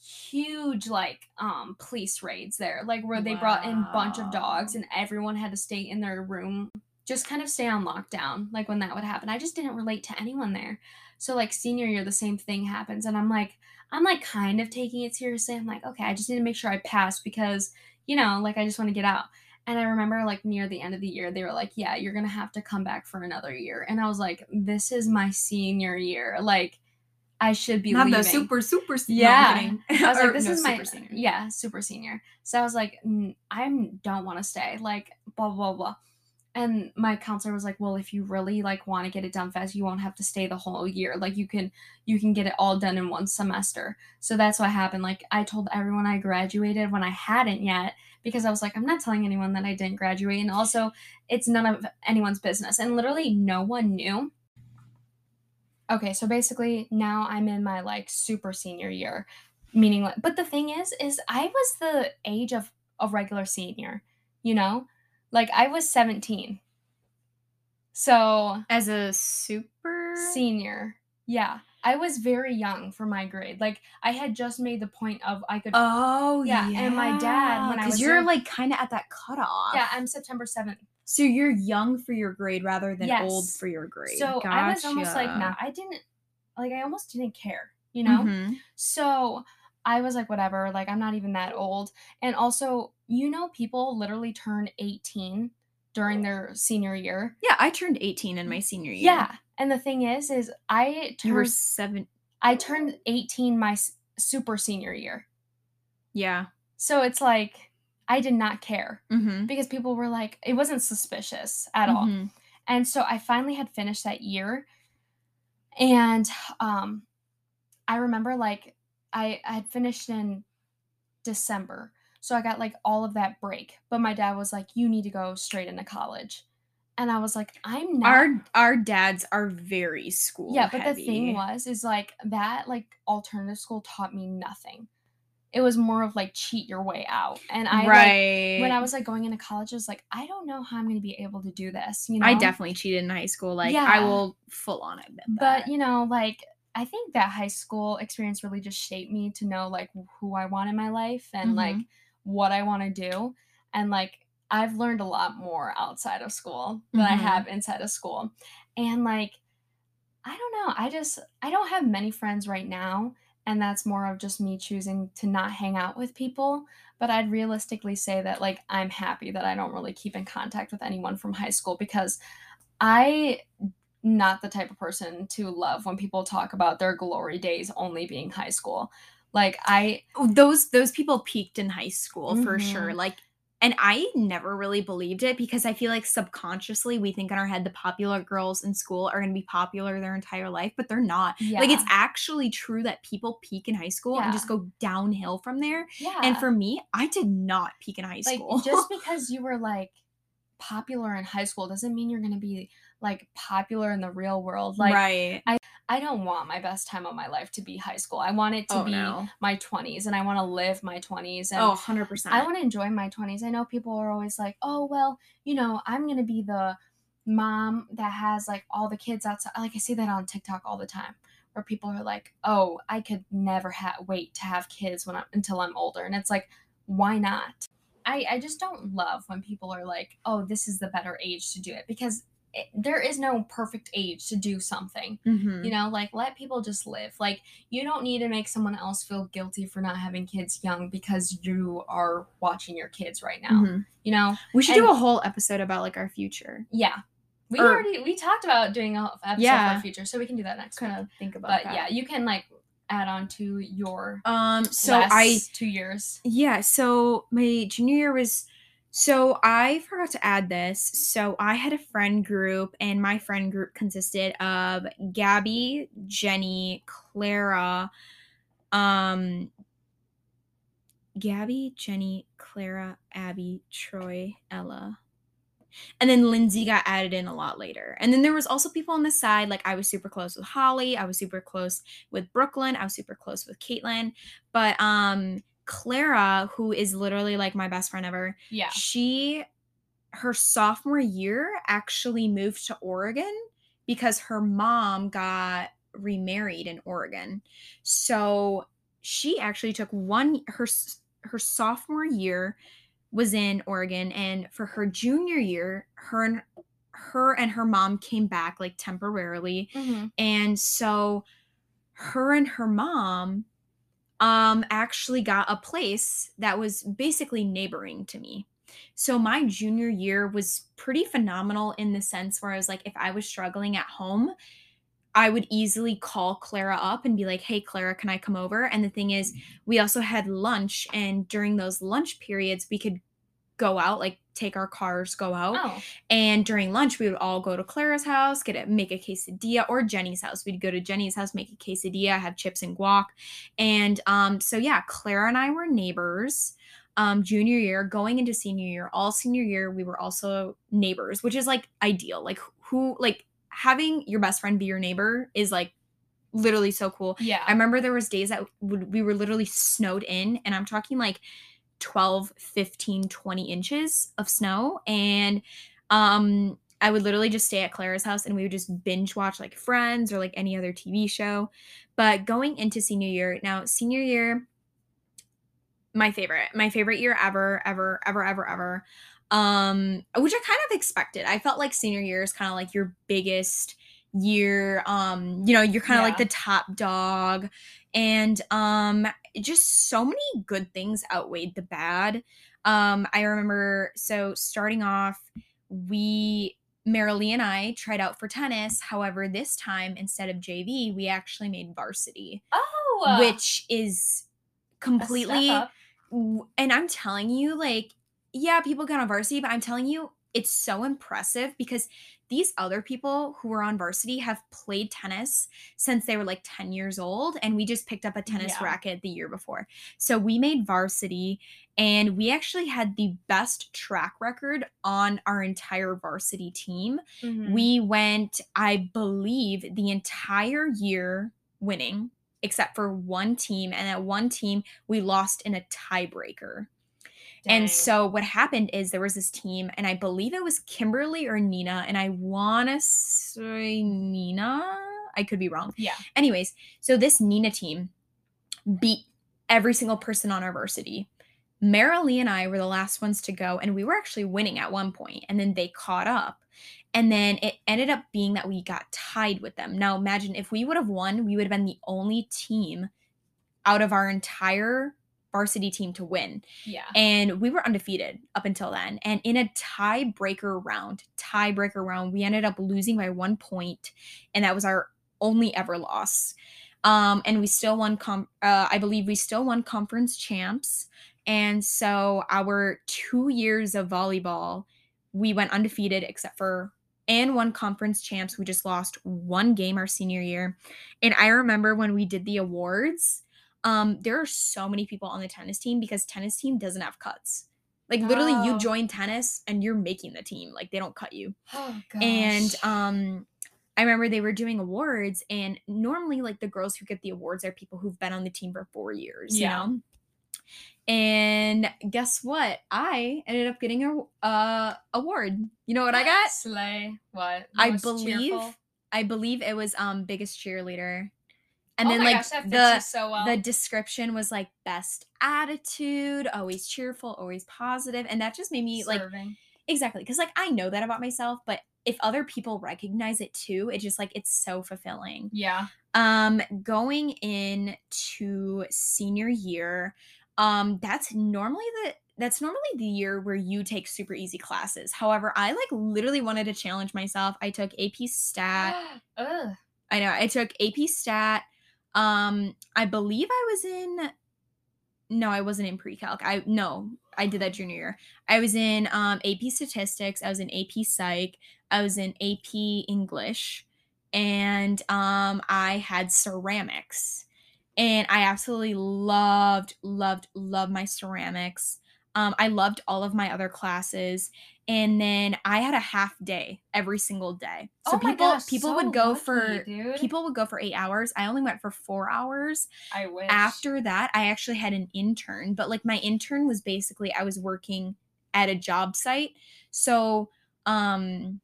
huge like um police raids there like where they brought in a bunch of dogs and everyone had to stay in their room just kind of stay on lockdown like when that would happen. I just didn't relate to anyone there. So like senior year the same thing happens and i'm like i'm like kind of taking it seriously. I'm like okay i just need to make sure i pass because you know like i just want to get out. And i remember like near the end of the year they were like yeah you're gonna have to come back for another year. And i was like this is my senior year. Like i should be not leaving the super super. se- Yeah. No, I was like, this no, is my senior. yeah, super senior. So I was like, "Mm, I don't want to stay. Like blah blah blah. And my counselor was like, well, if you really like want to get it done fast, you won't have to stay the whole year. Like you can you can get it all done in one semester. So that's what happened. Like I told everyone I graduated when I hadn't yet because I was like, I'm not telling anyone that I didn't graduate. And also, it's none of anyone's business. And literally, no one knew. Okay, so basically, now I'm in my like super senior year, meaning like, but the thing is, is I was the age of a regular senior, you know, like I was 17. So As a super senior, yeah, I was very young for my grade. Like I had just made the point of I could. Oh Yeah, yeah. and my dad, when I because was you're young- like kind of at that cutoff. yeah, I'm September 7th. So you're young for your grade rather than old for your grade. So I was almost like, Gotcha. nah, I didn't, like, I almost didn't care, you know? Mhm. So I was like, whatever, like, I'm not even that old. And also, you know, people literally turn 18 during their senior year. Yeah, I turned 18 in my senior year. Yeah. And the thing is, is I You were turned, seven. I turned 18 my super senior year. Yeah. So it's like, I did not care Mm-hmm. because people were like, it wasn't suspicious at all. And so I finally had finished that year. And um I remember like I I had finished in December. So I got like all of that break. But my dad was like, you need to go straight into college. And I was like, I'm not Our our dads are very school. Yeah, but the thing was is like that like alternative school taught me nothing. It was more of like cheat your way out. And I like, when I was like going into college, I was like, I don't know how I'm gonna be able to do this. You know, I definitely cheated in high school. Like I will full on admit that. but you know like i think that high school experience really just shaped me to know like who i want in my life and like Mhm. what i want to do and like i've learned a lot more outside of school than i Mhm. have inside of school and like i don't know i just i don't have many friends right now and that's more of just me choosing to not hang out with people but i'd realistically say that like i'm happy that i don't really keep in contact with anyone from high school because i not the type of person to love when people talk about their glory days only being high school. Like I those those people peaked in high school for sure. Mhm. Like and I never really believed it because I feel like subconsciously we think in our head the popular girls in school are going to be popular their entire life, but they're not. yeah. Like it's actually true that people peak in high school and just go downhill from there. yeah. And for me, I did not peak in high like school. just because you were like popular in high school doesn't mean you're going to be like popular in the real world. Like right. I don't want my best time of my life to be high school. I want it to oh be no. my 20s and I want to live my 20s and Oh, 100%. I want to enjoy my 20s. I know people are always like, "Oh, well, you know, I'm going to be the mom that has like all the kids outside." Like I see that on TikTok all the time where people are like, "Oh, I could never ha- wait to have kids when I'm until I'm older." And it's like, "Why not?" I I just don't love when people are like, "Oh, this is the better age to do it" because there is no perfect age to do something. Mhm. You know, like let people just live. Like you don't need to make someone else feel guilty for not having kids young because you are watching your kids right now. Mhm. You know, We should do a whole episode about like our future. yeah. We Or- already we talked about doing a episode Yeah. our future, so we can do that next Kind of think about But that. yeah, you can like add on to your Um. So I two years. Yeah, so my junior year was so I forgot to add this. So I had a friend group and my friend group consisted of Gabby, Jenny, Clara, um Gabby, Jenny, Clara, Abby, Troy, Ella. And then Lindsay got added in a lot later. And then there was also people on the side like I was super close with Holly, I was super close with Brooklyn, I was super close with Caitlin, but um Clara, who is literally like my best friend ever, Yeah. she her sophomore year actually moved to Oregon because her mom got remarried in Oregon. So she actually took one her her sophomore year was in Oregon and for her junior year her and her and her mom came back like temporarily hmm and so her and her mom um actually got a place that was basically neighboring to me. So my junior year was pretty phenomenal in the sense where I was like if I was struggling at home, I would easily call Clara up and be like, "Hey Clara, can I come over?" And the thing is, we also had lunch and during those lunch periods we could go out like take our cars go out Oh, and during lunch, we would all go to Clara's house, get it, make a quesadilla, or Jenny's house. We'd go to Jenny's house, make a quesadilla, have chips and guac. And um, so yeah, Clara and I were neighbors. Um, junior year, going into senior year, all senior year, we were also neighbors, which is like ideal. Like who, like having your best friend be your neighbor is like literally so cool. yeah. I remember there was days that would, we were literally snowed in, and I'm talking like 12, 15, 20 inches of snow. And um I would literally just stay at Clara's house and we would just binge watch like Friends or like any other TV show. But going into senior year, now senior year, my favorite, my favorite year ever, ever, ever, ever, ever. Um, which I kind of expected. I felt like senior year is kind of like your biggest year. Um, you know, you're kind of like the top dog. And um just so many good things outweighed the bad. Um, I remember so starting off, we Marilee and I tried out for tennis. However, this time instead of JV, we actually made varsity, oh, which is completely step up. w- and I'm telling you, like, yeah, people get on varsity, but I'm telling you, it's so impressive because these other people who were on varsity have played tennis since they were like 10 years old. And we just picked up a tennis Yeah. racket the year before. So we made varsity and we actually had the best track record on our entire varsity team. Mhm. We went, I believe, the entire year winning, except for one team. And at one team, we lost in a tiebreaker. Dang. And so what happened is there was this team, and I believe it was Kimberly or Neenah, and I want to say Neenah. I could be wrong. yeah, Anyways, so this Neenah team beat every single person on our varsity. Marilee and I were the last ones to go, and we were actually winning at one point, and then they caught up. And then it ended up being that we got tied with them. Now, imagine if we would have won, we would have been the only team out of our entire varsity team to win. yeah. And we were undefeated up until then. And in a tiebreaker round, tiebreaker round, we ended up losing by one point, and that was our only ever loss. Um, and we still won. Com- uh, I believe we still won conference champs. And so our two years of volleyball, we went undefeated except for and won conference champs. We just lost one game our senior year. And I remember when we did the awards, um, there are so many people on the tennis team because tennis team doesn't have cuts. Like literally, Oh. you join tennis and you're making the team. Like they don't cut you. Oh. And um, I remember they were doing awards, and normally, like the girls who get the awards are people who've been on the team for four years, Yeah. you know. And guess what? I ended up getting a uh, award. You know what I got? Slay. What? I believe cheerful? I believe it was um biggest cheerleader. And oh then like gosh, the so well. the description was like best attitude, always cheerful, always positive, and that just made me like exactly because like I know that about myself, but if other people recognize it too, it just like it's so fulfilling. Yeah. Um, going into senior year, um, that's normally the that's normally the year where you take super easy classes. However, I like literally wanted to challenge myself. I took AP Stat. Ugh. I know I took AP Stat. Um, I believe I was in. No, I wasn't in pre-calc. I no, I did that junior year. I was in um, AP Statistics. I was in AP Psych. I was in AP English, and um, I had ceramics, and I absolutely loved, loved, loved my ceramics. Um, I loved all of my other classes, and then I had a half day every single day. So oh my people gosh, people so would go lucky, for dude. people would go for eight hours. I only went for four hours. I wish. After that, I actually had an intern, but like my intern was basically I was working at a job site. So um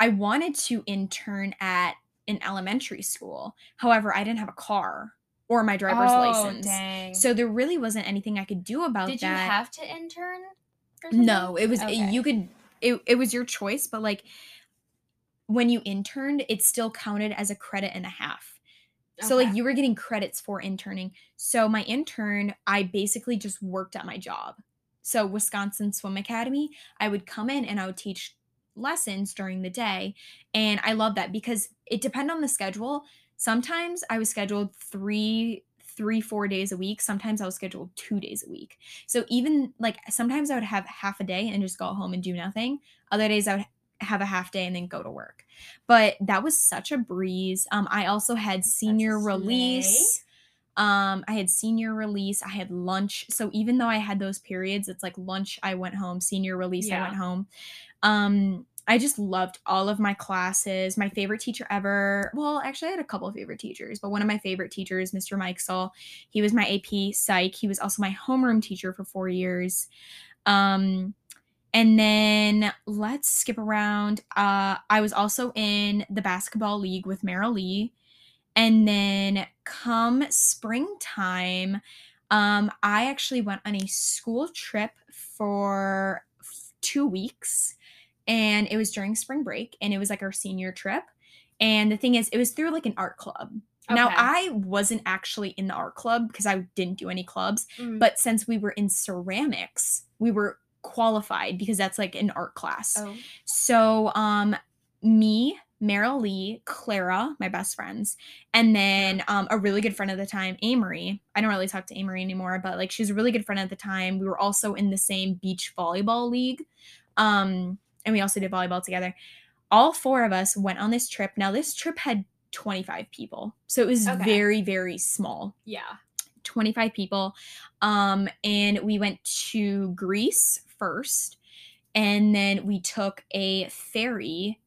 I wanted to intern at an elementary school. However, I didn't have a car or my driver's oh, license. Dang. So there really wasn't anything I could do about that. did you have to intern? Or No, it was Okay. you could it, it was your choice, but like when you interned, it still counted as a credit and a half. So like you were getting credits for interning. So my intern, I basically just worked at my job. So Wisconsin Swim Academy, I would come in and I would teach lessons during the day. And I love that because it depended on the schedule. Sometimes I was scheduled three, three, four days a week. Sometimes I was scheduled two days a week. So even like sometimes I would have half a day and just go home and do nothing. Other days I would have a half day and then go to work. But that was such a breeze. Um, I also had senior release. Um, I had senior release. I had lunch. So even though I had those periods, it's like lunch, I went home. Senior release, I went home. Um, I just loved all of my classes. My favorite teacher ever. Well, actually, I had a couple of favorite teachers, but one of my favorite teachers, Mr. Mike he was my AP Psych. He was also my homeroom teacher for four years. Um, and then let's skip around. Uh, I was also in the basketball league with Marilee. And then come springtime, um, I actually went on a school trip for two weeks. And it was during spring break, and it was like our senior trip. And the thing is, it was through like an art club. Now, I wasn't actually in the art club because I didn't do any clubs. Mm. But since we were in ceramics, we were qualified because that's like an art class. oh. So, um, me, Marilee, Clara, my best friends, and then um, a really good friend at the time, Amory. I don't really talk to Amory anymore, but like she's a really good friend at the time. We were also in the same beach volleyball league, um, and we also did volleyball together. All four of us went on this trip. Now, this trip had 25 people, so it was Okay. very, very small. Yeah. 25 people. Um, and we went to Greece first, and then we took a ferry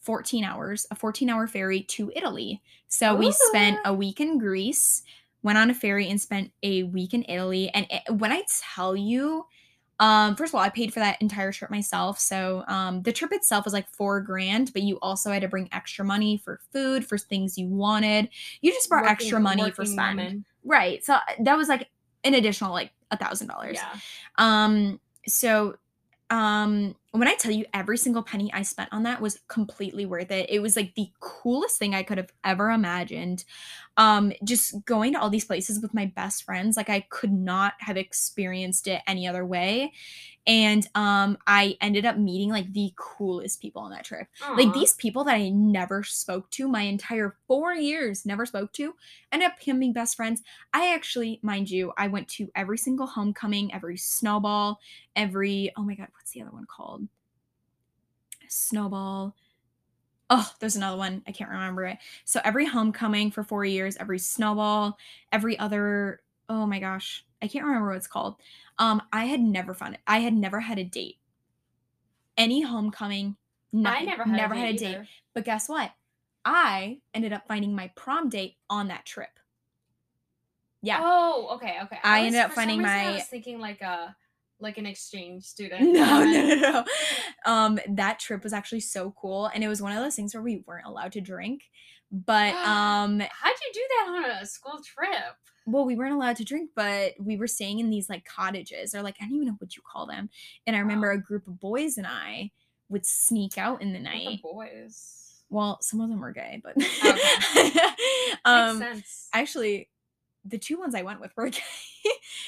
14 hours, a 14 hour ferry to Italy. So we spent a week in Greece, went on a ferry, and spent a week in Italy. And it, when I tell you, um, first of all, I paid for that entire trip myself. So um, the trip itself was like four grand, but you also had to bring extra money for food, for things you wanted. You just brought extra money for working spend. woman. Right. So that was like an additional like a thousand dollars. Yeah. Um, so um when I tell you every single penny I spent on that was completely worth it. It was like the coolest thing I could have ever imagined. Um, just going to all these places with my best friends, like I could not have experienced it any other way. And um I ended up meeting like the coolest people on that trip like these people that I never spoke to my entire four years, never spoke to, ended up becoming best friends. I actually, mind you, I went to every single homecoming, every snowball, every oh my god, what's the other one called? Snowball. Oh, there's another one. I can't remember it. So every homecoming for four years, every snowball, every other oh my gosh, I can't remember what it's called. Um, I had never found it. I had never had a date. Any homecoming, I never had never a date. had a date. either. But guess what? I ended up finding my prom date on that trip. Yeah. Oh, okay, okay. I was- ended up finding reason I my- was thinking like a like an exchange student. No, no, no, no. Um, that trip was actually so cool, and it was one of those things where we weren't allowed to drink, but um, How'd you do that on a school trip? well, we weren't allowed to drink, but we were staying in these like cottages, or like I don't even know what you call them. And I remember Wow. a group of boys and I would sneak out in the night. The boys. Well, some of them were gay, but Makes um, sense. actually the two ones I went with were gay.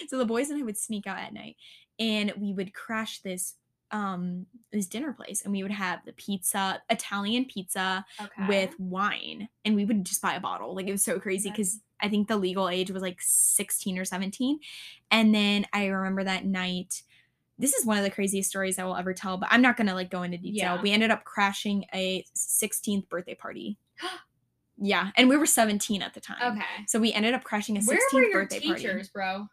so the boys and I would sneak out at night and we would crash this um this dinner place and we would have the pizza Italian pizza okay. with wine and we would just buy a bottle like it was so crazy because I think the legal age was like 16 or 17 and then I remember that night this is one of the craziest stories I will ever tell but I'm not gonna like go into detail Yeah. we ended up crashing a 16th birthday party yeah and we were 17 at the time Okay. so we ended up crashing a 16th Where were your birthday teachers, party. bro?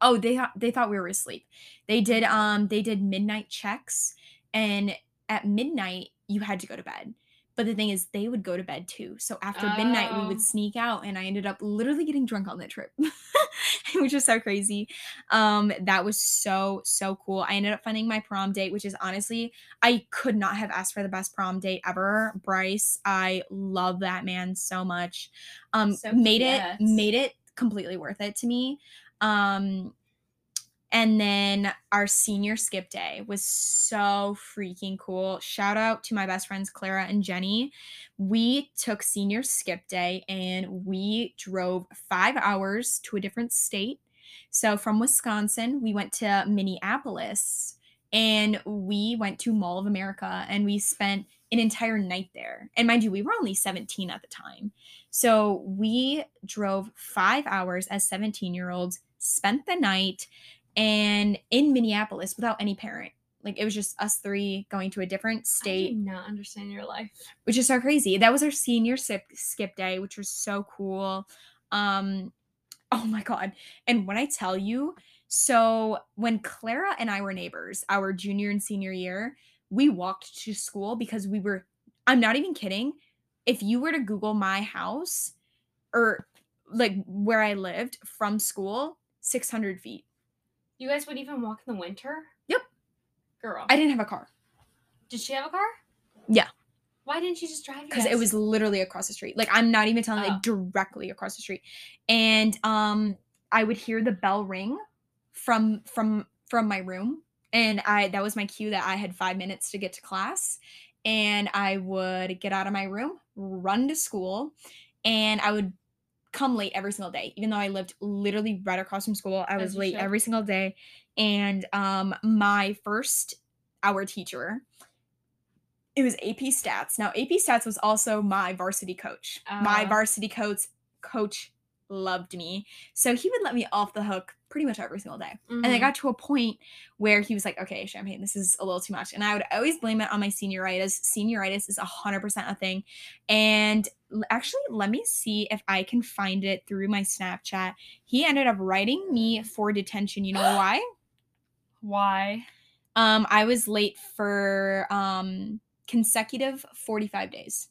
Oh, they thought they thought we were asleep. They did um they did midnight checks and at midnight you had to go to bed. But the thing is they would go to bed too. So after midnight we Oh. would sneak out and I ended up literally getting drunk on the trip. which was so crazy. Um that was so so cool. I ended up finding my prom date which is honestly I could not have asked for the best prom date ever. Bryce, I love that man so much. Um So made it made it completely worth it to me. Um and then our senior skip day was so freaking cool. Shout out to my best friends Clara and Jenny. We took senior skip day and we drove 5 hours to a different state. So from Wisconsin, we went to Minneapolis and we went to Mall of America and we spent an entire night there. And mind you, we were only 17 at the time. So we drove five hours as 17 year olds, spent the night and in Minneapolis without any parent. Like it was just us three going to a different I state, not understand your life. which is so crazy. That was our senior skip, skip day, which was so cool. Um, oh my god! And when I tell you, so when Clara and I were neighbors, our junior and senior year, we walked to school because we were. I'm not even kidding. If you were to Google my house, or like where I lived from school, 600 feet. You guys would even walk in the winter? Yep. Girl. I didn't have a car Did she have a car? Yeah. Why didn't she just drive because it was literally across the street. Like I'm not even telling Oh. like directly across the street. And um I would hear the bell ring from from from my room and I that was my cue that I had 5 minutes to get to class and I would get out of my room, run to school and I would come late every single day even though I lived literally right across from school. I was late should. every single day and um my first hour teacher it was AP Stats. Now AP Stats was also my varsity coach. my Ah. varsity coach coach loved me. So he would let me off the hook pretty much every single day. And I got to a point where he was like, "Okay, Champagne, this is a little too much." And I would always blame it on my senioritis. Senioritis is 100% a thing. And actually, let me see if I can find it through my Snapchat. He ended up writing me for detention. You know why? Why? Um, I was late for um consecutive 45 days.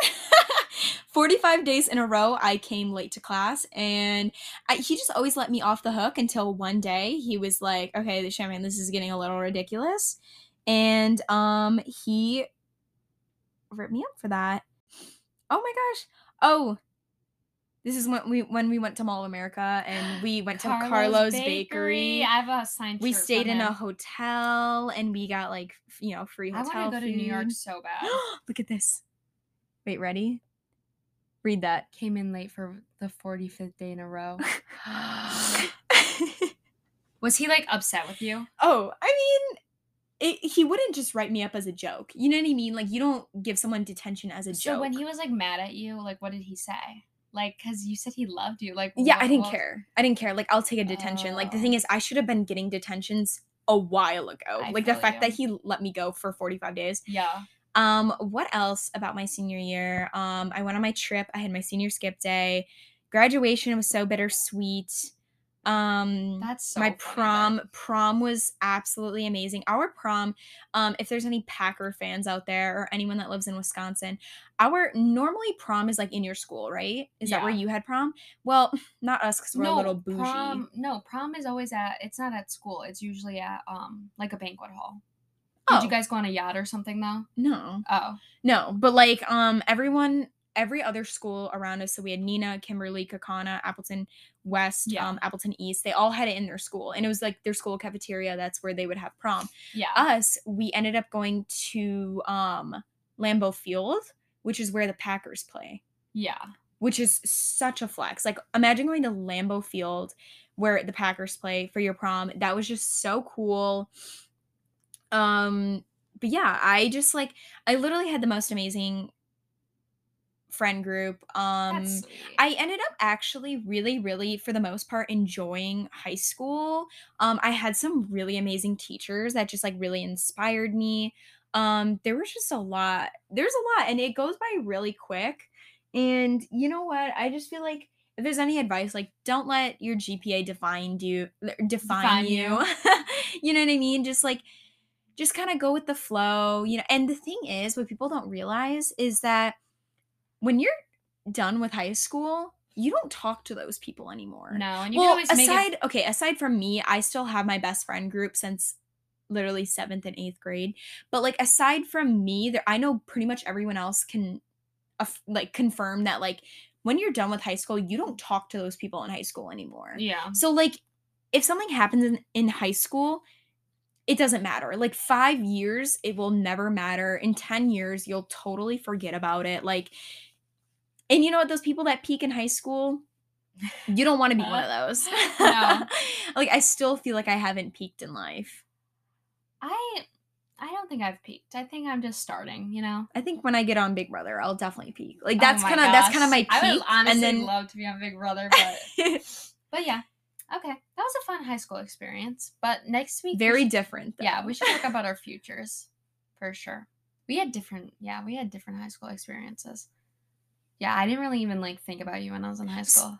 45 days in a row, I came late to class, and I, he just always let me off the hook until one day he was like, "Okay, the champagne, this is getting a little ridiculous," and um, he ripped me up for that. Oh my gosh! Oh, this is when we when we went to Mall of America and we went to Carlo's Bakery I have a signed we stayed in a hotel and we got like you know free I hotel want to go to New York food. so bad. Look at this. Wait, ready? Read that. Came in late for the 45th day in a row. Was he like upset with you? oh, I mean, it, he wouldn't just write me up as a joke. You know what I mean? Like you don't give someone detention as a So joke. So when he was like mad at you, like what did he say? Like, cause you said he loved you. Like, yeah, I didn't what- care. I didn't care. Like I'll take a detention. Like the Oh. thing is, I should have been getting detentions a while ago. I like the fact you. that he let me go for 45 days. Yeah. Um, what else about my senior year? Um, I went on my trip. I had my senior skip day. Graduation was so bittersweet. Um That's so my funny, prom prom was absolutely amazing. Our prom, um, if there's any Packer fans out there or anyone that lives in Wisconsin, our normally prom is like in your school, right? Is that where you had prom? Well, not us because we're a little bougie. Prom, no, prom is always at. It's not at school. It's usually at um like a banquet hall. Did Oh. you guys go on a yacht or something though? No, Oh, no, but like um everyone, every other school around us. So we had Neenah, Kimberly, Kaukauna, Appleton West, Yeah. um, Appleton East. They all had it in their school, and it was like their school cafeteria. That's where they would have prom. yeah. us, we ended up going to um Lambeau Field, which is where the Packers play, yeah. which is such a flex. Like imagine going to Lambeau Field where the Packers play for your prom. That was just so cool. Um but yeah, I just like I literally had the most amazing friend group. Um. I ended up actually really, really, for the most part, enjoying high school. Um, I had some really amazing teachers that just like really inspired me. Um, there was just a lot. There's a lot, and it goes by really quick. And you know what? I just feel like if there's any advice, like don't let your GPA define you. Define, Define you. you. you know what I mean? Just like, just kind of go with the flow. You know. And the thing is, what people don't realize is that when you're done with high school, you don't talk to those people anymore. no, and you well, can always aside it. okay, aside from me, I still have my best friend group since literally seventh and eighth grade. But like aside from me, there I know pretty much everyone else can, like confirm that like when you're done with high school, you don't talk to those people in high school anymore. Yeah. So like if something happens in, in high school, it doesn't matter. Like 5 years it will never matter. In 10 years you'll totally forget about it. Like and you know what those people that peak in high school, you don't want to be one of uh, those. No. like I still feel like I haven't peaked in life. I I don't think I've peaked. I think I'm just starting. You know. I think when I get on Big Brother, I'll definitely peak. Like Oh that's my kind of that's kind of my peak. I would honestly and then love to be on Big Brother, but but yeah. Okay, that was a fun high school experience. But next week, we very should- different. Yeah, we should talk about our futures for sure. We had different, yeah, we had different high school experiences. Yeah, I didn't really even like think about you when I was in high school.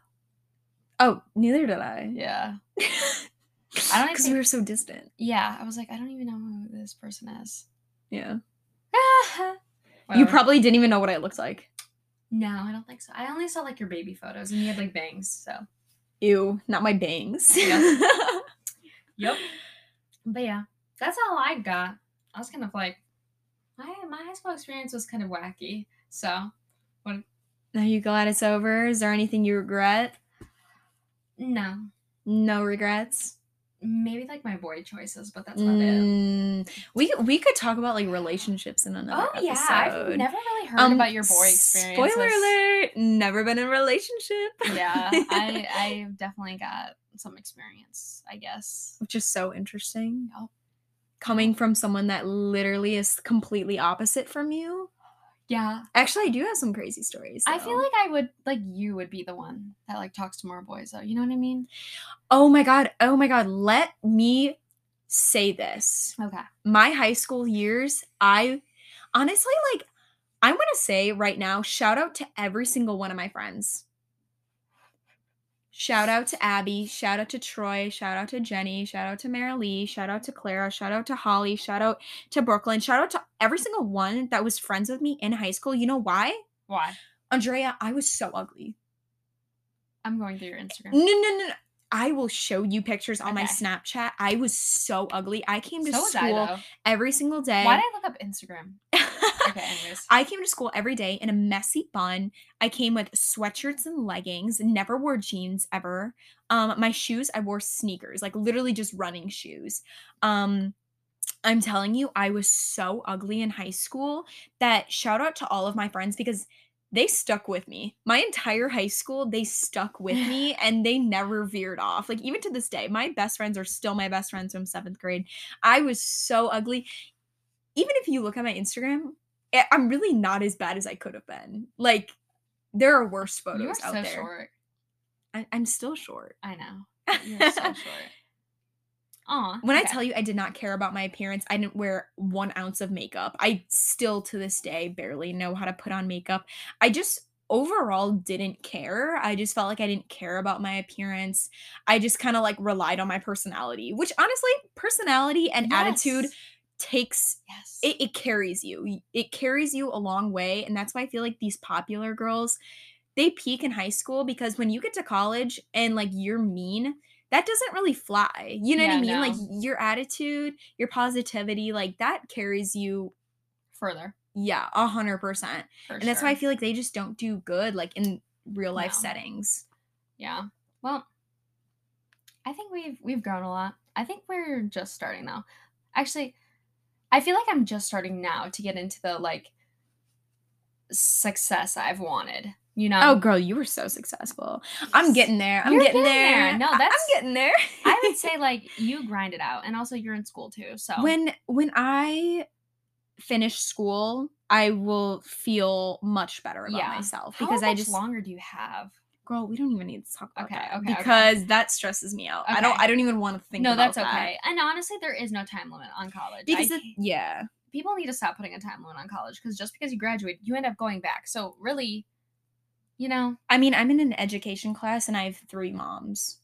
Oh, neither did I. Yeah, I don't because we were so distant. yeah, I was like, I don't even know who this person is. Yeah. You probably didn't even know what I looked like. no, I don't think so. I only saw like your baby photos, and you had like bangs. So, Ew, not my bangs. Yeah. yep. But yeah, that's all I got. I was kind of like, my my high school experience was kind of wacky. So, Are you glad it's over? Is there anything you regret? no, No regrets. maybe like my boy choices, but that's about it. Mm, we we could talk about like relationships in another Oh yeah, episode. I've never really heard Um, about your boy experience. Spoiler alert! Never been in a relationship. Yeah, I I've definitely got some experience, I guess. which is so interesting. Yup. Coming from someone that literally is completely opposite from you. Yeah, Actually, I do have some crazy stories. I feel like I would like you would be the one that like talks to more boys though. You know what I mean? Oh my god. Oh my god. Let me say this. Okay. My high school years, I honestly like I'm going to say right now, shout out to every single one of my friends. Shout out to Abby, shout out to Troy, shout out to Jenny, shout out to Marilee, shout out to Clara, shout out to Holly, shout out to Brooklyn, shout out to every single one that was friends with me in high school. You know why? Why? Andrea, I was so ugly. I'm going through your Instagram. No, no, no. no. I will show you pictures on my Snapchat. I was so ugly. I came to So was I school every single day. Why did I look up Instagram? Okay. I came to school every day in a messy bun. I came with sweatshirts and leggings, never wore jeans ever. Um, my shoes, I wore sneakers, like literally just running shoes. Um, I'm telling you, I was so ugly in high school that shout out to all of my friends because they stuck with me. My entire high school, they stuck with me and they never veered off. Like, even to this day, my best friends are still my best friends from seventh grade. I was so ugly. Even if you look at my Instagram, I'm really not as bad as I could have been. Like, there are worse you are photos so there. short. I- I'm still short. I know. You're so short. Aw. When I tell you I did not care about my appearance, I didn't wear one ounce of makeup. I still to this day barely know how to put on makeup. I just overall didn't care. I just felt like I didn't care about my appearance. I just kind of like relied on my personality, which honestly, personality and attitude Yes. Takes Yes. it, it carries you. It carries you a long way. And that's why I feel like these popular girls, they peak in high school because when you get to college and like you're mean, that doesn't really fly. You know what I Yeah, mean? Like your attitude, your positivity, like that carries you, Further. yeah, a hundred percent. And that's why I feel like they just don't do good like in real life No. settings. Yeah. Well, I think we've we've grown a lot. I think we're just starting now. Actually, I feel like I'm just starting now to get into the like success I've wanted. You know? Oh girl, you were so successful. I'm getting there. I'm getting, getting there. there. No, that's- I'm getting there. I would say like you grind it out, and also you're in school too. So when when I finish school, I will feel much better about Yeah. myself How because I just longer do you have? Girl, we don't even need to talk about Okay, that okay, okay. because that stresses me out. I don't I don't even want to think no, that's that. okay. And honestly, there is no time limit on college. Because it, yeah. people need to stop putting a time limit on college because just because you graduate, you end up going back. So really, you know, I mean, I'm in an education class and I have three moms.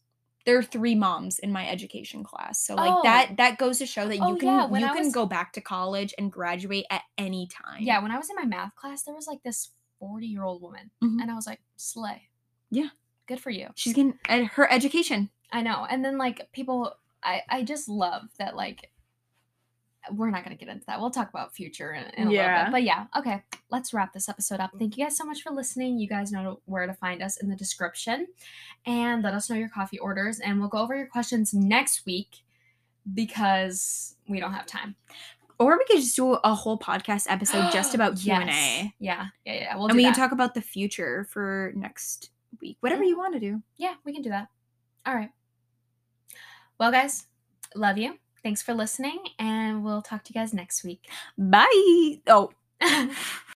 There are three moms in my education class. So like Oh. that that goes to show that you Oh, can yeah, you I can was- go back to college and graduate at any time. yeah. When I was in my math class, there was like this forty-year-old woman, Mhm. and I was like, slay. Yeah. good for you. She's getting uh, her education. I know. And then like people, I I just love that like. We're not going to get into that. We'll talk about future in, in a little Yeah. bit. But yeah, okay. Let's wrap this episode up. Thank you guys so much for listening. You guys know where to find us in the description. And let us know your coffee orders. And we'll go over your questions next week because we don't have time. Or we could just do a whole podcast episode just about Q and A. Yes. Yeah, yeah, yeah. We'll and do we that. can talk about the future for next week. Whatever you want to do. Yeah, we can do that. All right. Well, guys, love you. Thanks for listening, and we'll talk to you guys next week. Bye. Oh.